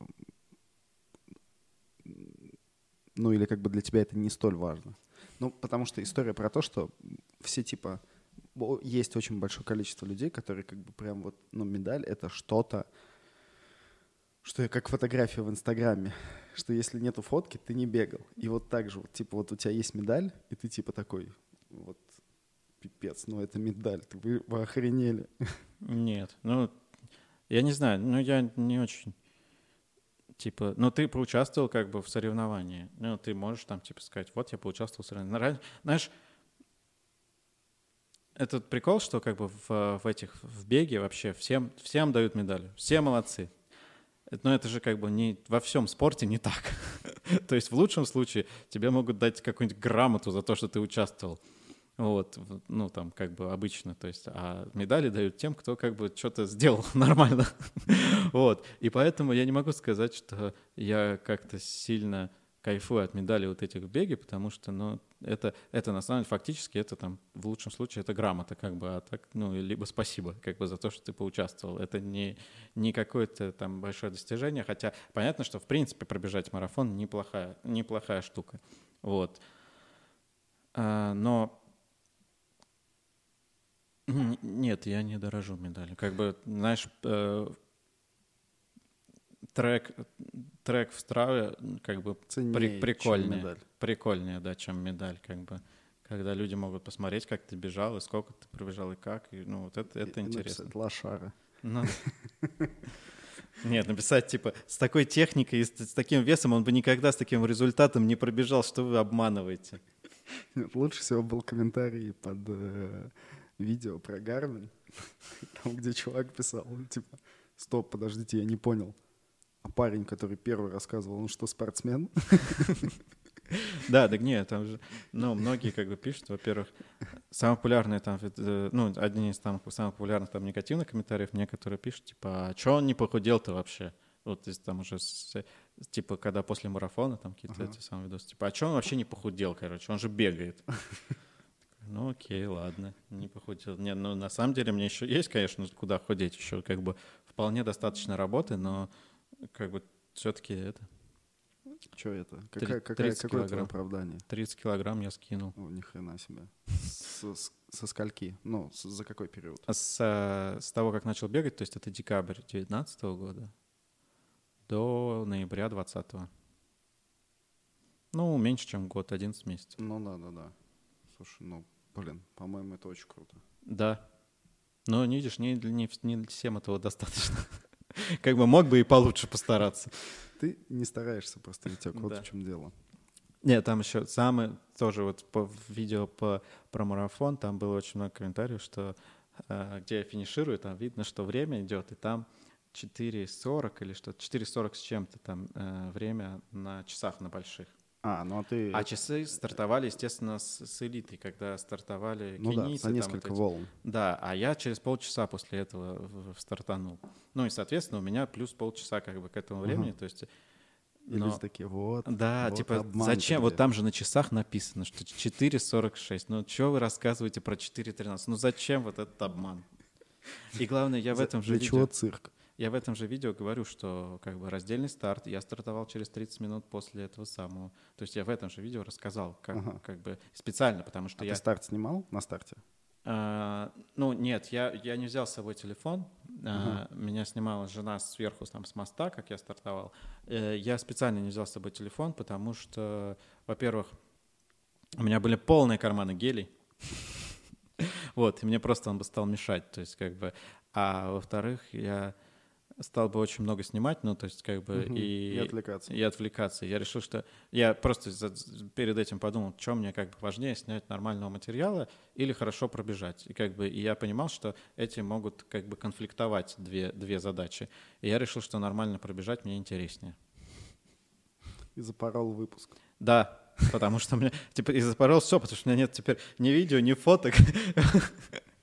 Ну, или как бы для тебя это не столь важно? Ну, потому что история про то, что все типа... Есть очень большое количество людей, которые как бы прям вот, ну, медаль — это что-то, что я как фотография в Инстаграме, что если нету фотки, ты не бегал. И вот так же, вот, типа, вот у тебя есть медаль, и ты типа такой, вот, пипец, ну это медаль, ты- вы, вы охренели. Нет, ну, я не знаю, ну, я не очень, типа, ну, ты поучаствовал как бы в соревновании, ну, ты можешь там, типа, сказать, вот, я поучаствовал в соревновании. Знаешь, этот прикол, что как бы в, в этих, в беге вообще всем, всем дают медали, все молодцы. Но это же как бы не во всем спорте не так. То есть в лучшем случае тебе могут дать какую-нибудь грамоту за то, что ты участвовал. Вот, ну, там, как бы обычно, то есть, а медали дают тем, кто как бы что-то сделал нормально. вот, и поэтому я не могу сказать, что я как-то сильно кайфую от медали вот этих в беге, потому что, ну, это, это на самом деле фактически, это там, в лучшем случае, это грамота, как бы, а так, ну, либо спасибо, как бы, за то, что ты поучаствовал. Это не, не какое-то там большое достижение, хотя понятно, что, в принципе, пробежать марафон неплохая, неплохая штука. Вот. А, но нет, я не дорожу медалью. Как бы, знаешь, э, трек, трек в Страве как бы при, прикольнее. Прикольнее, да, чем медаль, как бы. Когда люди могут посмотреть, как ты бежал, и сколько ты пробежал, и как. И, ну, вот это, это и интересно. Написать лошара. Ну, нет, написать, типа, с такой техникой и с, с таким весом он бы никогда с таким результатом не пробежал, что вы обманываете. Нет, лучше всего был комментарий под э, видео про Гармин, там, где чувак писал, типа, стоп, подождите, я не понял. А парень, который первый рассказывал, он что, спортсмен? Да, да нет, там же, ну, многие как бы пишут, во-первых, самые популярные там, э, ну, одни из там, самых популярных там негативных комментариев, мне, которые пишут, типа, а что он не похудел-то вообще? Вот из там уже, с, типа, когда после марафона там какие-то эти самые видосы, типа, а что он вообще не похудел, короче, он же бегает. Ну окей, ладно, не похудел. Не, ну на самом деле мне еще есть, конечно, куда худеть. Еще как бы вполне достаточно работы, но как бы все-таки это... Что это? Какая, какая, какое твое оправдание? 30 килограмм я скинул. О, ни хрена себе. С, с, со скольки? Ну, с, за какой период? А с, с того, как начал бегать, то есть это декабрь 2019 года до ноября 2020. Ну, меньше, чем год, 11 месяцев. Ну да, да, да. Слушай, ну Блин, по-моему, это очень круто. Да. Но, не видишь, не, не, не всем этого достаточно. Как бы мог бы и получше постараться. Ты не стараешься просто, Витек, вот в чем дело. Нет, там еще самый, тоже вот по видео по, про марафон, там было очень много комментариев, что э, где я финиширую, там видно, что время идет, и там 4.40 или что-то, 4.40 с чем-то там э, время на часах на больших. А, ну а ты... А часы стартовали, естественно, с, с элитой, когда стартовали ну кенийцы. да, за несколько вот волн. Да, а я через полчаса после этого стартанул. Ну и, соответственно, у меня плюс полчаса как бы к этому времени, uh-huh. то есть... И но... люди такие, вот, Да, вот типа, зачем? Вот там же на часах написано, что 4.46. Ну, что вы рассказываете про 4.13? Ну, зачем вот этот обман? И главное, я в этом же Для видео... чего цирк? Я в этом же видео говорю, что как бы раздельный старт, я стартовал через 30 минут после этого самого. То есть я в этом же видео рассказал, как, ага. как бы специально, потому что а я... ты старт снимал на старте? А, ну, нет, я, я не взял с собой телефон. Uh-huh. А, меня снимала жена сверху там, с моста, как я стартовал. А, я специально не взял с собой телефон, потому что, во-первых, у меня были полные карманы гелей. Вот, и мне просто он бы стал мешать. То есть, как бы. А во-вторых, я стал бы очень много снимать, ну, то есть как бы угу. и... И отвлекаться. И отвлекаться. Я решил, что... Я просто за, перед этим подумал, что мне как бы важнее, снять нормального материала или хорошо пробежать. И как бы и я понимал, что эти могут как бы конфликтовать две, две задачи. И я решил, что нормально пробежать мне интереснее. И запорол выпуск. Да, потому что мне... Типа, и запорол все, потому что у меня нет теперь ни видео, ни фоток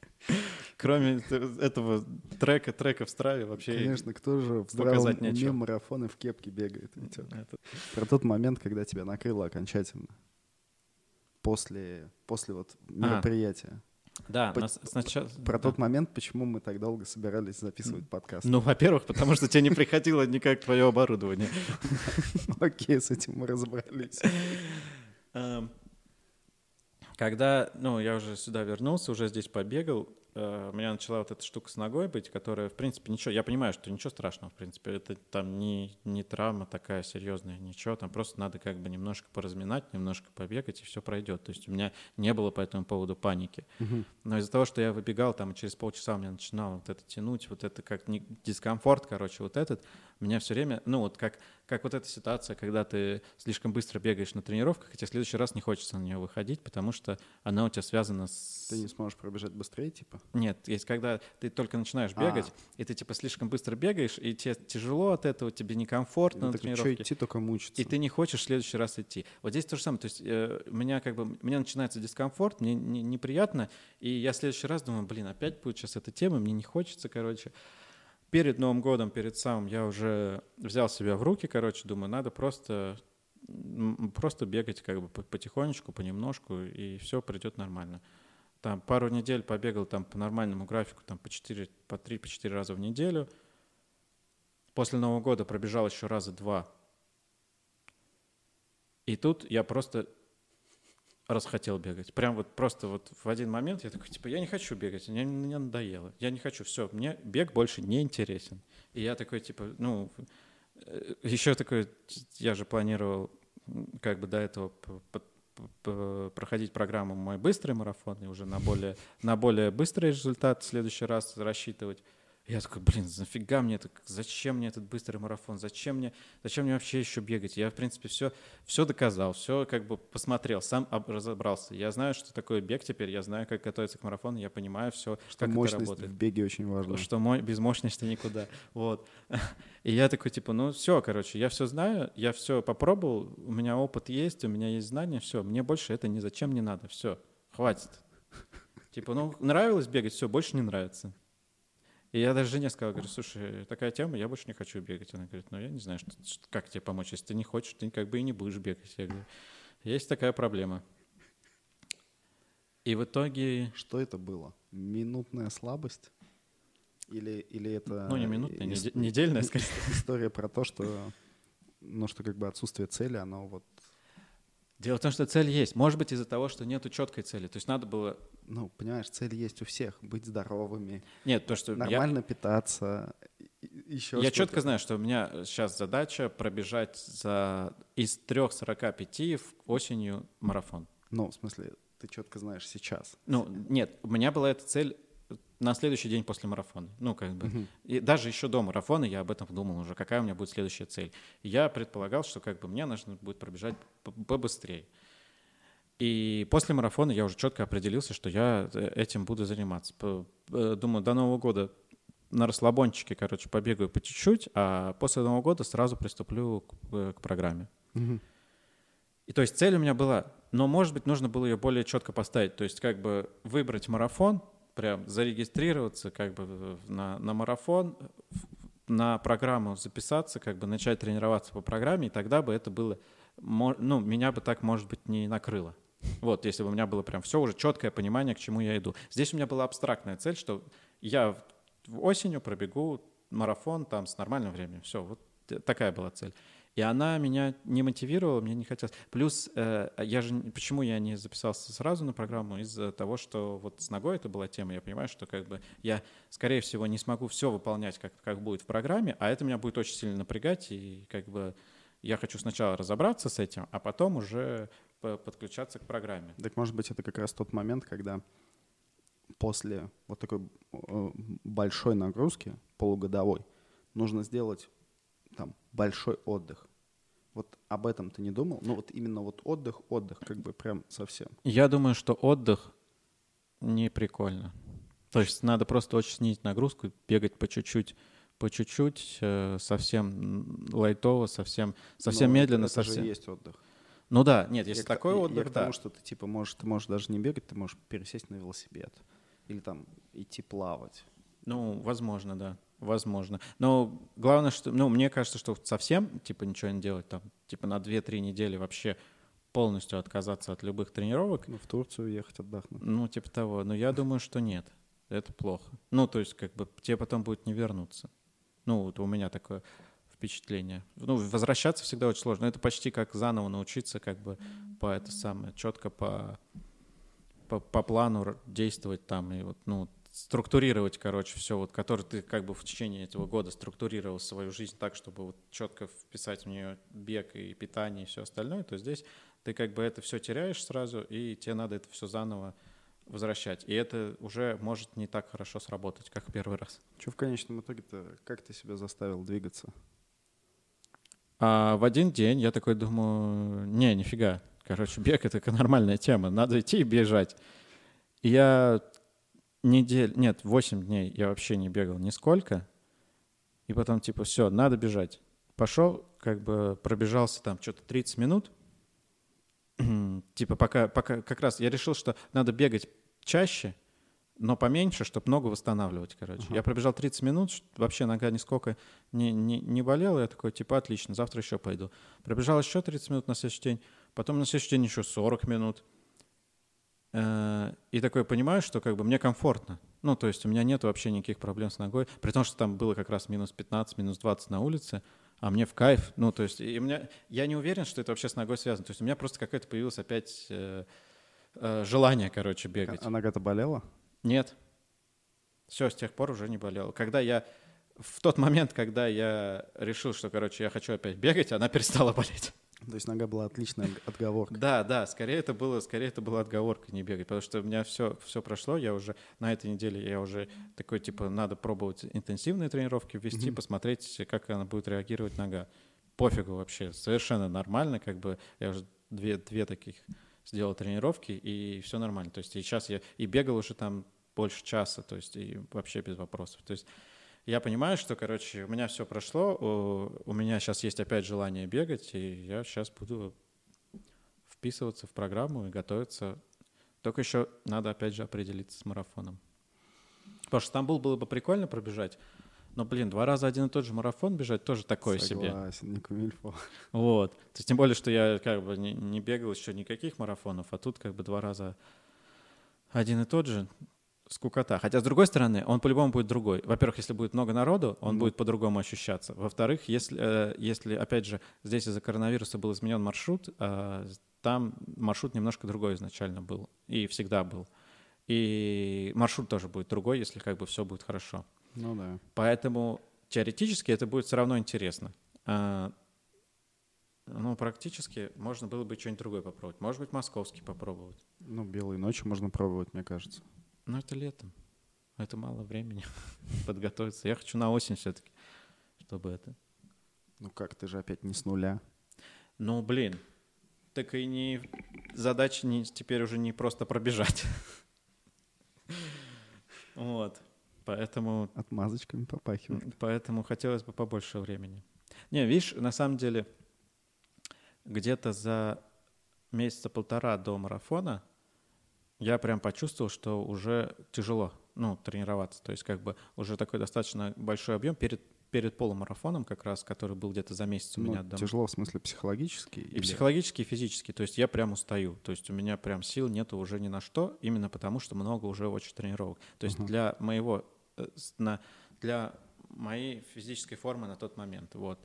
кроме этого трека, трека в страве вообще Конечно, кто же в здравом уме марафоны в кепке бегает? Это... Про тот момент, когда тебя накрыло окончательно. После, после вот а. мероприятия. Да, По- сначала... Про да. тот момент, почему мы так долго собирались записывать подкаст. Ну, во-первых, потому что тебе не приходило никак твое оборудование. Окей, с этим мы разобрались. Эм, когда, ну, я уже сюда вернулся, уже здесь побегал, у меня начала вот эта штука с ногой быть, которая, в принципе, ничего, я понимаю, что ничего страшного, в принципе, это там не, не травма такая серьезная, ничего, там просто надо как бы немножко поразминать, немножко побегать, и все пройдет. То есть у меня не было по этому поводу паники. Угу. Но из-за того, что я выбегал, там, через полчаса у меня начинало вот это тянуть, вот это как не, дискомфорт, короче, вот этот, меня все время, ну вот как, как вот эта ситуация, когда ты слишком быстро бегаешь на тренировках, и тебе в следующий раз не хочется на нее выходить, потому что она у тебя связана с... Ты не сможешь пробежать быстрее, типа? Нет, есть когда ты только начинаешь бегать, А. и ты типа слишком быстро бегаешь, и тебе тяжело от этого, тебе некомфортно на так что тренировке. идти, только мучиться. И ты не хочешь в следующий раз идти. Вот здесь то же самое. То есть э, у меня как бы, у меня начинается дискомфорт, мне не- неприятно, и я в следующий раз думаю, блин, опять будет сейчас эта тема, мне не хочется, короче. Перед Новым годом, перед самым, я уже взял себя в руки, короче, думаю, надо просто, просто бегать как бы по- потихонечку, понемножку, и все придет нормально. Там пару недель побегал там по нормальному графику, там по 4, по 3, по 4 раза в неделю. После Нового года пробежал еще раза два. И тут я просто расхотел бегать. Прям вот просто вот в один момент я такой, типа, я не хочу бегать, мне, мне надоело. Я не хочу, все, мне бег больше не интересен. И я такой, типа, ну, еще такой, я же планировал как бы до этого проходить программу «Мой быстрый марафон» и уже на более, на более быстрый результат в следующий раз рассчитывать. Я такой, блин, нафига мне это, зачем мне этот быстрый марафон, зачем мне, зачем мне вообще еще бегать? Я, в принципе, все, все доказал, все как бы посмотрел, сам об- разобрался. Я знаю, что такое бег теперь, я знаю, как готовиться к марафону, я понимаю все, Что как это мощность работает в беге очень важна. что мой, без мощности никуда. Вот. И я такой, типа, ну все, короче, я все знаю, я все попробовал, у меня опыт есть, у меня есть знания, все, мне больше это ни зачем не надо, все, хватит. Типа, ну, нравилось бегать, все, больше не нравится. И я даже жене сказал, говорю, слушай, такая тема, я больше не хочу бегать. Она говорит, ну я не знаю, что, что- как тебе помочь, если ты не хочешь, ты как бы и не будешь бегать. Я говорю, есть такая проблема. И в итоге, Что это было? Минутная слабость? Или, или это... ну не минутная, ис- неде- недельная, скорее. История про то, что, ну, что как бы отсутствие цели, оно вот, Дело в том, что цель есть. Может быть, из-за того, что нету четкой цели. То есть надо было... ну, понимаешь, цель есть у всех. Быть здоровыми, Нет, то, что я, нормально питаться, еще я четко знаю, что у меня сейчас задача пробежать за из 3.45 в осенью марафон. Ну, в смысле, ты четко знаешь сейчас. Ну, нет, у меня была эта цель на следующий день после марафона. Ну, как бы. Мгм. И даже еще до марафона я об этом думал уже, какая у меня будет следующая цель. Я предполагал, что как бы мне нужно будет пробежать побыстрее. И после марафона я уже четко определился, что я э, этим буду заниматься. Э, Думаю, до Нового года на расслабончике, короче, побегаю по чуть-чуть, а после Нового года сразу приступлю к, э, к программе. Мгм. И то есть цель у меня была, но, может быть, нужно было ее более четко поставить. То есть как бы выбрать марафон, прям зарегистрироваться как бы на, на марафон, на программу записаться, как бы начать тренироваться по программе, и тогда бы это было, ну, меня бы так, может быть, не накрыло. Вот, если бы у меня было прям все уже четкое понимание, к чему я иду. Здесь у меня была абстрактная цель, что я осенью пробегу марафон там с нормальным временем. Все, вот такая была цель. И она меня не мотивировала, мне не хотелось. Плюс э, я же почему я не записался сразу на программу из-за того, что вот с ногой это была тема. Я понимаю, что как бы я скорее всего не смогу все выполнять как как будет в программе, а это меня будет очень сильно напрягать и как бы я хочу сначала разобраться с этим, а потом уже по- подключаться к программе. Так может быть, это как раз тот момент, когда после вот такой э, большой нагрузки, полугодовой, нужно сделать там большой отдых. Вот об этом ты не думал? Ну вот именно вот отдых, отдых, как бы прям совсем. Я думаю, что отдых не прикольно. То есть надо просто очень снизить нагрузку, бегать по чуть-чуть, по чуть-чуть, э, совсем лайтово, совсем, совсем Но это- медленно, это же совсем. есть отдых. Ну да, нет, если Я к- такой я- я отдых, к да. тому, что ты типа можешь, ты можешь даже не бегать, ты можешь пересесть на велосипед или там идти плавать. Ну, возможно, да, возможно. Но главное, что, ну, мне кажется, что совсем, типа, ничего не делать, там, типа, на 2-3 недели вообще полностью отказаться от любых тренировок, Ну, в Турцию ехать отдохнуть. ну, типа того. Но я думаю, что нет, это плохо. Ну, то есть, как бы, тебе потом будет не вернуться. Ну, вот у меня такое впечатление. Ну, возвращаться всегда очень сложно. Это почти как заново научиться, как бы, по это самое, четко по, по, по плану действовать там и вот, ну, структурировать, короче, все, вот, который ты как бы в течение этого года структурировал свою жизнь так, чтобы вот четко вписать в нее бег и питание и все остальное, то здесь ты как бы это все теряешь сразу, и тебе надо это все заново возвращать. И это уже может не так хорошо сработать, как первый раз. Что в конечном итоге-то, как ты себя заставил двигаться? А в один день я такой думаю, не, нифига. Короче, бег — это нормальная тема, надо идти и бежать. И я недель, нет, 8 дней я вообще не бегал нисколько. И потом, типа, все, надо бежать. Пошел, как бы пробежался там что-то 30 минут. типа, пока, пока как раз я решил, что надо бегать чаще, но поменьше, чтобы ногу восстанавливать, короче. Uh-huh. Я пробежал 30 минут, вообще нога нисколько не, не, не болела. Я такой, типа, отлично, завтра еще пойду. Пробежал еще 30 минут на следующий день, потом на следующий день еще 40 минут. Э, и такой понимаю, что как бы мне комфортно. Ну, то есть у меня нет вообще никаких проблем с ногой. При том, что там было как раз минус 15, минус 20 на улице, а мне в кайф. Ну, то есть и у меня, я не уверен, что это вообще с ногой связано. То есть у меня просто какое-то появилось опять э, э, желание, короче, бегать. А нога-то болела? Нет. Все, с тех пор уже не болело. Когда я... В тот момент, когда я решил, что, короче, я хочу опять бегать, она перестала болеть. То есть нога была отличная отговорка. Да, да, скорее это было, скорее это была отговорка не бегать, потому что у меня все, все прошло, я уже на этой неделе я уже такой типа надо пробовать интенсивные тренировки ввести, mm-hmm. посмотреть, как она будет реагировать нога. Пофигу вообще, совершенно нормально, как бы я уже две две таких сделал тренировки и все нормально. То есть и сейчас я и бегал уже там больше часа, то есть и вообще без вопросов. То есть я понимаю, что, короче, у меня все прошло, у, у меня сейчас есть опять желание бегать, и я сейчас буду вписываться в программу и готовиться. Только еще надо опять же определиться с марафоном. Потому что Стамбул было бы прикольно пробежать, но, блин, два раза один и тот же марафон бежать тоже такое Согласен, себе. не кумильфо. Вот. То есть, тем более, что я как бы не, не бегал еще никаких марафонов, а тут как бы два раза один и тот же скукота. Хотя, с другой стороны, он по-любому будет другой. Во-первых, если будет много народу, он mm. будет по-другому ощущаться. Во-вторых, если, э, если, опять же, здесь из-за коронавируса был изменен маршрут, э, там маршрут немножко другой изначально был и всегда был. И маршрут тоже будет другой, если как бы все будет хорошо. Ну да. Поэтому теоретически это будет все равно интересно. А, ну, практически можно было бы что-нибудь другое попробовать. Может быть, московский попробовать. Ну, белые ночи можно пробовать, мне кажется. Ну, это летом. Это мало времени подготовиться. Я хочу на осень все-таки, чтобы это. Ну как, ты же опять не с нуля. Ну, блин, так и не задача не, теперь уже не просто пробежать. Вот. Поэтому... Отмазочками попахивает. Поэтому хотелось бы побольше времени. Не, видишь, на самом деле, где-то за месяца полтора до марафона я прям почувствовал, что уже тяжело, ну, тренироваться. То есть как бы уже такой достаточно большой объем перед перед полумарафоном как раз, который был где-то за месяц у ну, меня дома. Тяжело в смысле психологически? И или... психологически, и физически. То есть я прям устаю. То есть у меня прям сил нету уже ни на что, именно потому что много уже очень тренировок. То есть uh-huh. для моего, э, для моей физической формы на тот момент. Вот.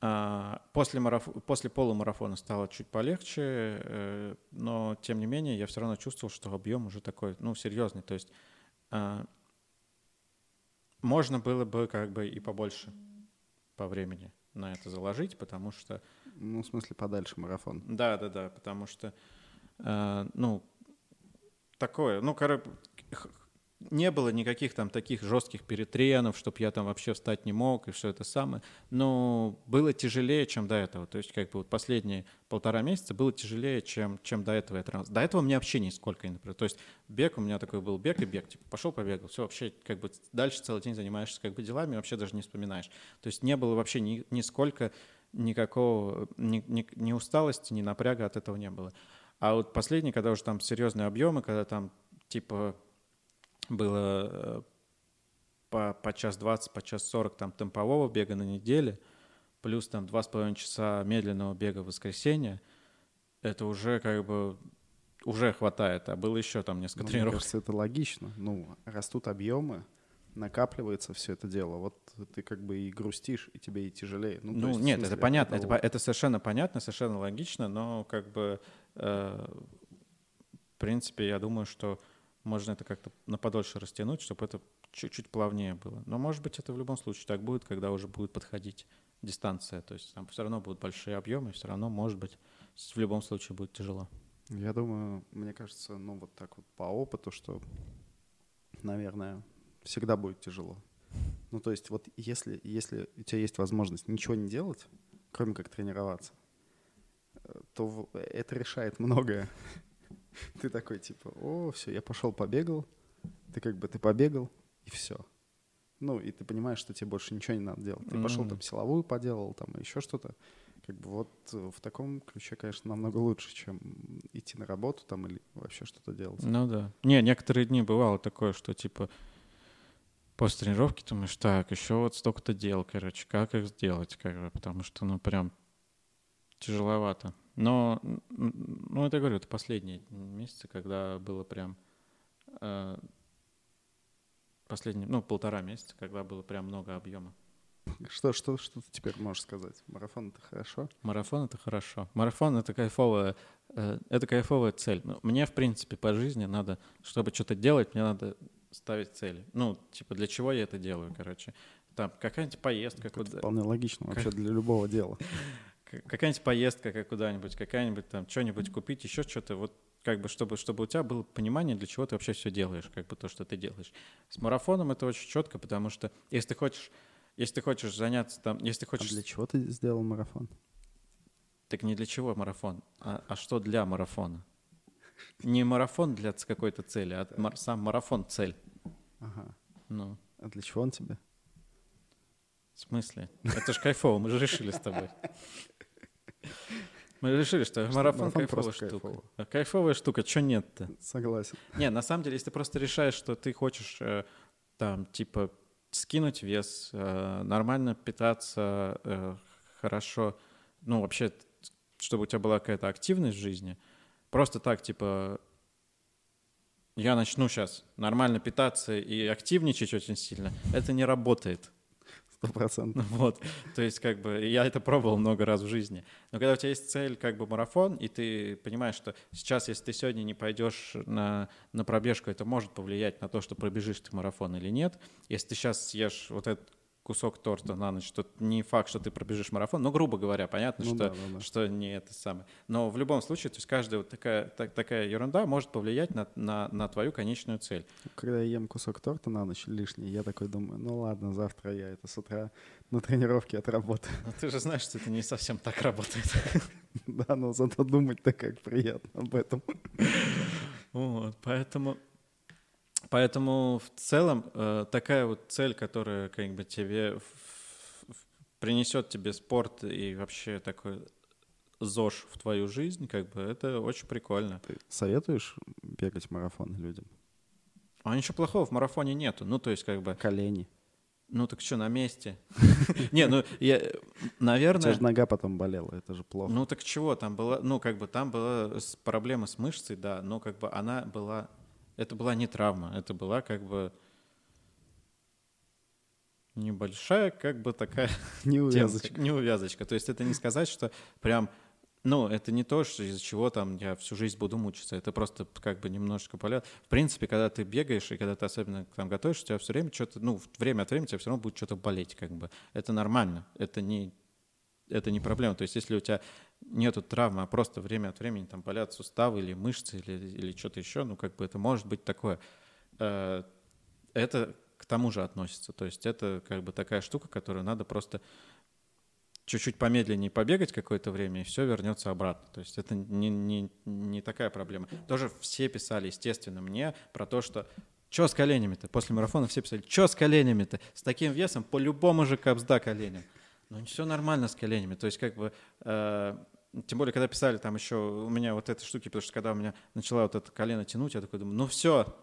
А, после, мараф... после полумарафона стало чуть полегче, э, но тем не менее я все равно чувствовал, что объем уже такой, ну, серьезный. То есть а, можно было бы как бы и побольше по времени на это заложить, потому что... Ну, в смысле, подальше марафон. Да, да, да, потому что, э, ну, такое, ну, короче, не было никаких там таких жестких перетренов, чтобы я там вообще встать не мог и все это самое. Но было тяжелее, чем до этого. То есть как бы вот последние полтора месяца было тяжелее, чем, чем до этого я. До этого мне вообще нисколько не напрягало. То есть бег у меня такой был бег и бег. Типа пошел, побегал. Все, вообще как бы дальше целый день занимаешься как бы делами, вообще даже не вспоминаешь. То есть не было вообще ни, нисколько никакого, ни, ни, ни усталости, ни напряга от этого не было. А вот последний, когда уже там серьезные объемы, когда там типа было э, по, по час 20, по час 40 там темпового бега на неделе, плюс там два с половиной часа медленного бега в воскресенье, это уже как бы уже хватает, а было еще там несколько ну, тренировок. Мне кажется, это логично. Ну, растут объемы, накапливается все это дело. Вот ты как бы и грустишь, и тебе и тяжелее. Ну, ну есть, нет, смысле, это понятно, это, это совершенно понятно, совершенно логично, но как бы э, в принципе я думаю, что можно это как-то на подольше растянуть, чтобы это чуть-чуть плавнее было. Но, может быть, это в любом случае так будет, когда уже будет подходить дистанция. То есть там все равно будут большие объемы, все равно, может быть, в любом случае будет тяжело. Я думаю, мне кажется, ну вот так вот по опыту, что, наверное, всегда будет тяжело. Ну, то есть вот если, если у тебя есть возможность ничего не делать, кроме как тренироваться, э, то это решает многое. Ты такой, типа, о, все, я пошел побегал, Ты как бы, ты побегал, и все. Ну, и ты понимаешь, что тебе больше ничего не надо делать. Ты пошел там силовую поделал, там еще что-то. Как бы вот э, в таком ключе, конечно, намного лучше, чем идти на работу там или вообще что-то делать. Ну да. Не, некоторые дни бывало такое, что типа после тренировки думаешь, так, еще вот столько-то дел, короче, как их сделать, как бы, потому что, ну, прям тяжеловато. Но, ну, это я говорю, это последние месяцы, когда было прям э, последние, ну, полтора месяца, когда было прям много объема. Что, что, что ты теперь можешь сказать? Марафон — это хорошо? Марафон — это хорошо. Марафон — это кайфовая, э, это кайфовая цель. Ну, Мне, в принципе, по жизни надо, чтобы что-то делать, мне надо ставить цели. Ну, типа, для чего я это делаю, короче. Там какая-нибудь поездка, Это куда, вполне логично вообще для любого дела. какая-нибудь поездка как куда-нибудь, какая-нибудь там что-нибудь купить, еще что-то, вот как бы, чтобы, чтобы у тебя было понимание, для чего ты вообще все делаешь, как бы то, что ты делаешь. С марафоном это очень четко, потому что если ты хочешь, если ты хочешь заняться там, если ты А хочешь для чего ты сделал марафон? Так не для чего марафон, а, а что для марафона? Не марафон для какой-то цели, а мар- сам марафон цель. Ага. Ну, А для чего он тебе? в смысле? Это же кайфово, мы же решили с тобой. Мы решили, что Что марафон, марафон кайфовая штука. кайфово. А Кайфовая штука, что нет-то? Согласен. Не, на самом деле, если ты просто решаешь, что ты хочешь э, там, типа, скинуть вес, э, нормально питаться, э, хорошо, ну, вообще, чтобы у тебя была какая-то активность в жизни, просто так, типа, я начну сейчас нормально питаться и активничать очень сильно, это не работает. Сто процентов. Вот, то есть как бы я это пробовал много раз в жизни. Но когда у тебя есть цель как бы марафон, и ты понимаешь, что сейчас, если ты сегодня не пойдешь на, на пробежку, это может повлиять на то, что пробежишь ты марафон или нет. Если ты сейчас съешь вот этот кусок торта на ночь, то не факт, что ты пробежишь марафон. Ну, грубо говоря, понятно, Ну что, да, да, да. что не это самое. Но в любом случае, то есть каждая вот такая, так- такая ерунда может повлиять на, на, на твою конечную цель. Когда я ем кусок торта на ночь лишний, я такой думаю, ну ладно, завтра я это с утра на тренировке отработаю. Но ты же знаешь, что это не совсем так работает. Да, но зато думать-то как приятно об этом. Вот, поэтому, поэтому в целом э, такая вот цель, которая как бы тебе принесет тебе спорт и вообще такой ЗОЖ в твою жизнь, как бы это очень прикольно. Ты советуешь бегать марафон людям? А ничего плохого в марафоне нету. Ну, то есть, как бы, Колени. ну так что, на месте? Не, ну, я, У тебя наверное... же нога потом болела, это же плохо. Ну так чего, там была, ну как бы там была проблема с мышцей, да, но как бы она была, это была не травма, это была как бы небольшая, как бы такая Не темка, увязочка. неувязочка. То есть это не сказать, что прям, ну это не то, что из-за чего там я всю жизнь буду мучиться, это просто как бы немножко болят. В принципе, когда ты бегаешь и когда ты особенно там готовишься, у тебя все время что-то, ну время от времени у тебя все равно будет что-то болеть, как бы. Это нормально, это не это не проблема. То есть, если у тебя нету травмы, а просто время от времени там болят суставы или мышцы или, или что-то еще, ну, как бы это может быть такое. Э, Это к тому же относится. То есть, это как бы такая штука, которую надо просто чуть-чуть помедленнее побегать какое-то время, и все вернется обратно. То есть это не, не, не такая проблема. Тоже все писали, естественно, мне про то, что что с коленями-то? После марафона все писали, что с коленями-то? С таким весом по-любому же капсда коленям. Ну, все нормально с коленями. То есть, как бы, э, тем более, когда писали там еще у меня вот эти штуки, потому что когда у меня начала вот это колено тянуть, я такой думаю, ну все,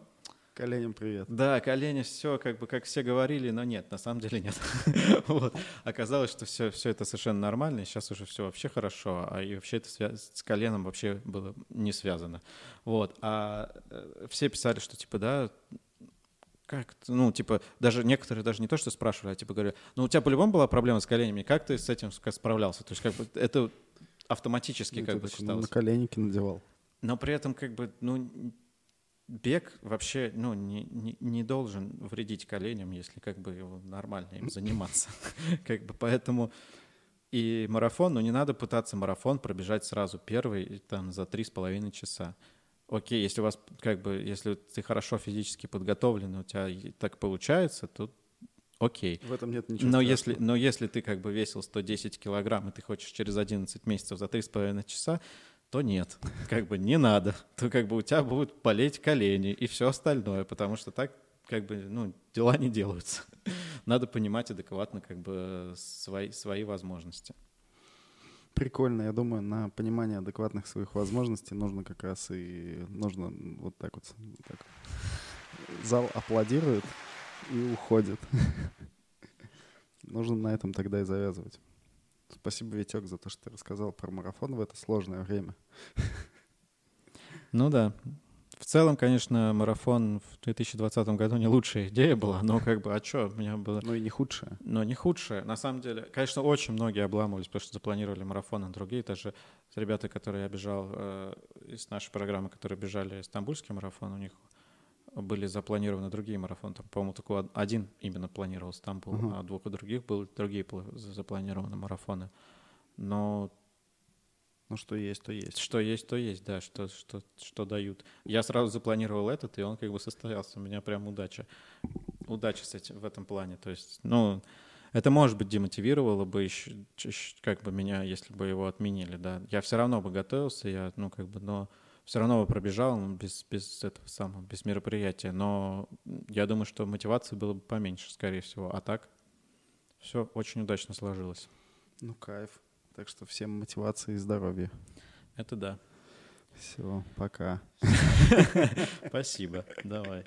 Коленям привет. да, колени, все, как бы, как все говорили, но нет, на самом деле нет. Вот. Оказалось, что все, все это совершенно нормально, и сейчас уже все вообще хорошо, а и вообще это с коленом вообще было не связано. Вот. А э, все писали, что типа, да, как, ну, типа, даже некоторые даже не то, что спрашивали, а типа говорили, ну, у тебя по-любому была проблема с коленями, как ты с этим справлялся? То есть, как бы, это автоматически Ну, как бы считалось. на коленники надевал. Но при этом, как бы, ну, бег вообще, ну, не, не, не должен вредить коленям, если как бы его нормально им заниматься. Как бы поэтому и марафон, ну, не надо пытаться марафон пробежать сразу первый, там, за три с половиной часа. Окей, если у вас, как бы, если ты хорошо физически подготовлен, у тебя так получается, то окей. В этом нет ничего Но страшного. если, но если ты как бы весил 110 килограмм, и ты хочешь через 11 месяцев за 3,5 часа, то нет, как бы не надо. То как бы у тебя будут болеть колени и все остальное, потому что так как бы, ну, дела не делаются. Надо понимать адекватно как бы свои, свои возможности. Прикольно, я думаю, на понимание адекватных своих возможностей нужно как раз и нужно вот так вот. Вот так. Зал аплодирует и уходит. Нужно на этом тогда и завязывать. Спасибо, Витек, за то, что ты рассказал про марафон в это сложное время. Ну да. В целом, конечно, марафон в 2020 году не лучшая идея была, но как бы, а что, у меня было... Ну и не худшая. Но не худшая. На самом деле, конечно, очень многие обламывались, потому что запланировали марафон, а другие даже ребята, которые я бежал э, из нашей программы, которые бежали стамбульский марафон, у них были запланированы другие марафоны. Там, по-моему, только один именно планировал Стамбул, uh-huh. а двух у других были другие запланированы марафоны. Но ну, что есть, то есть. Что есть, то есть, да, что, что, что дают. Я сразу запланировал этот, и он как бы состоялся. У меня прям удача. Удача с этим, в этом плане. То есть, ну, это, может быть, демотивировало бы еще, как бы меня, если бы его отменили, да. Я все равно бы готовился, я, ну, как бы, но все равно пробежал без, без этого самого, без мероприятия. Но я думаю, что мотивации было бы поменьше, скорее всего. А так все очень удачно сложилось. Ну, кайф. Так что всем мотивации и здоровья. Это да. Все, пока. Спасибо. Давай.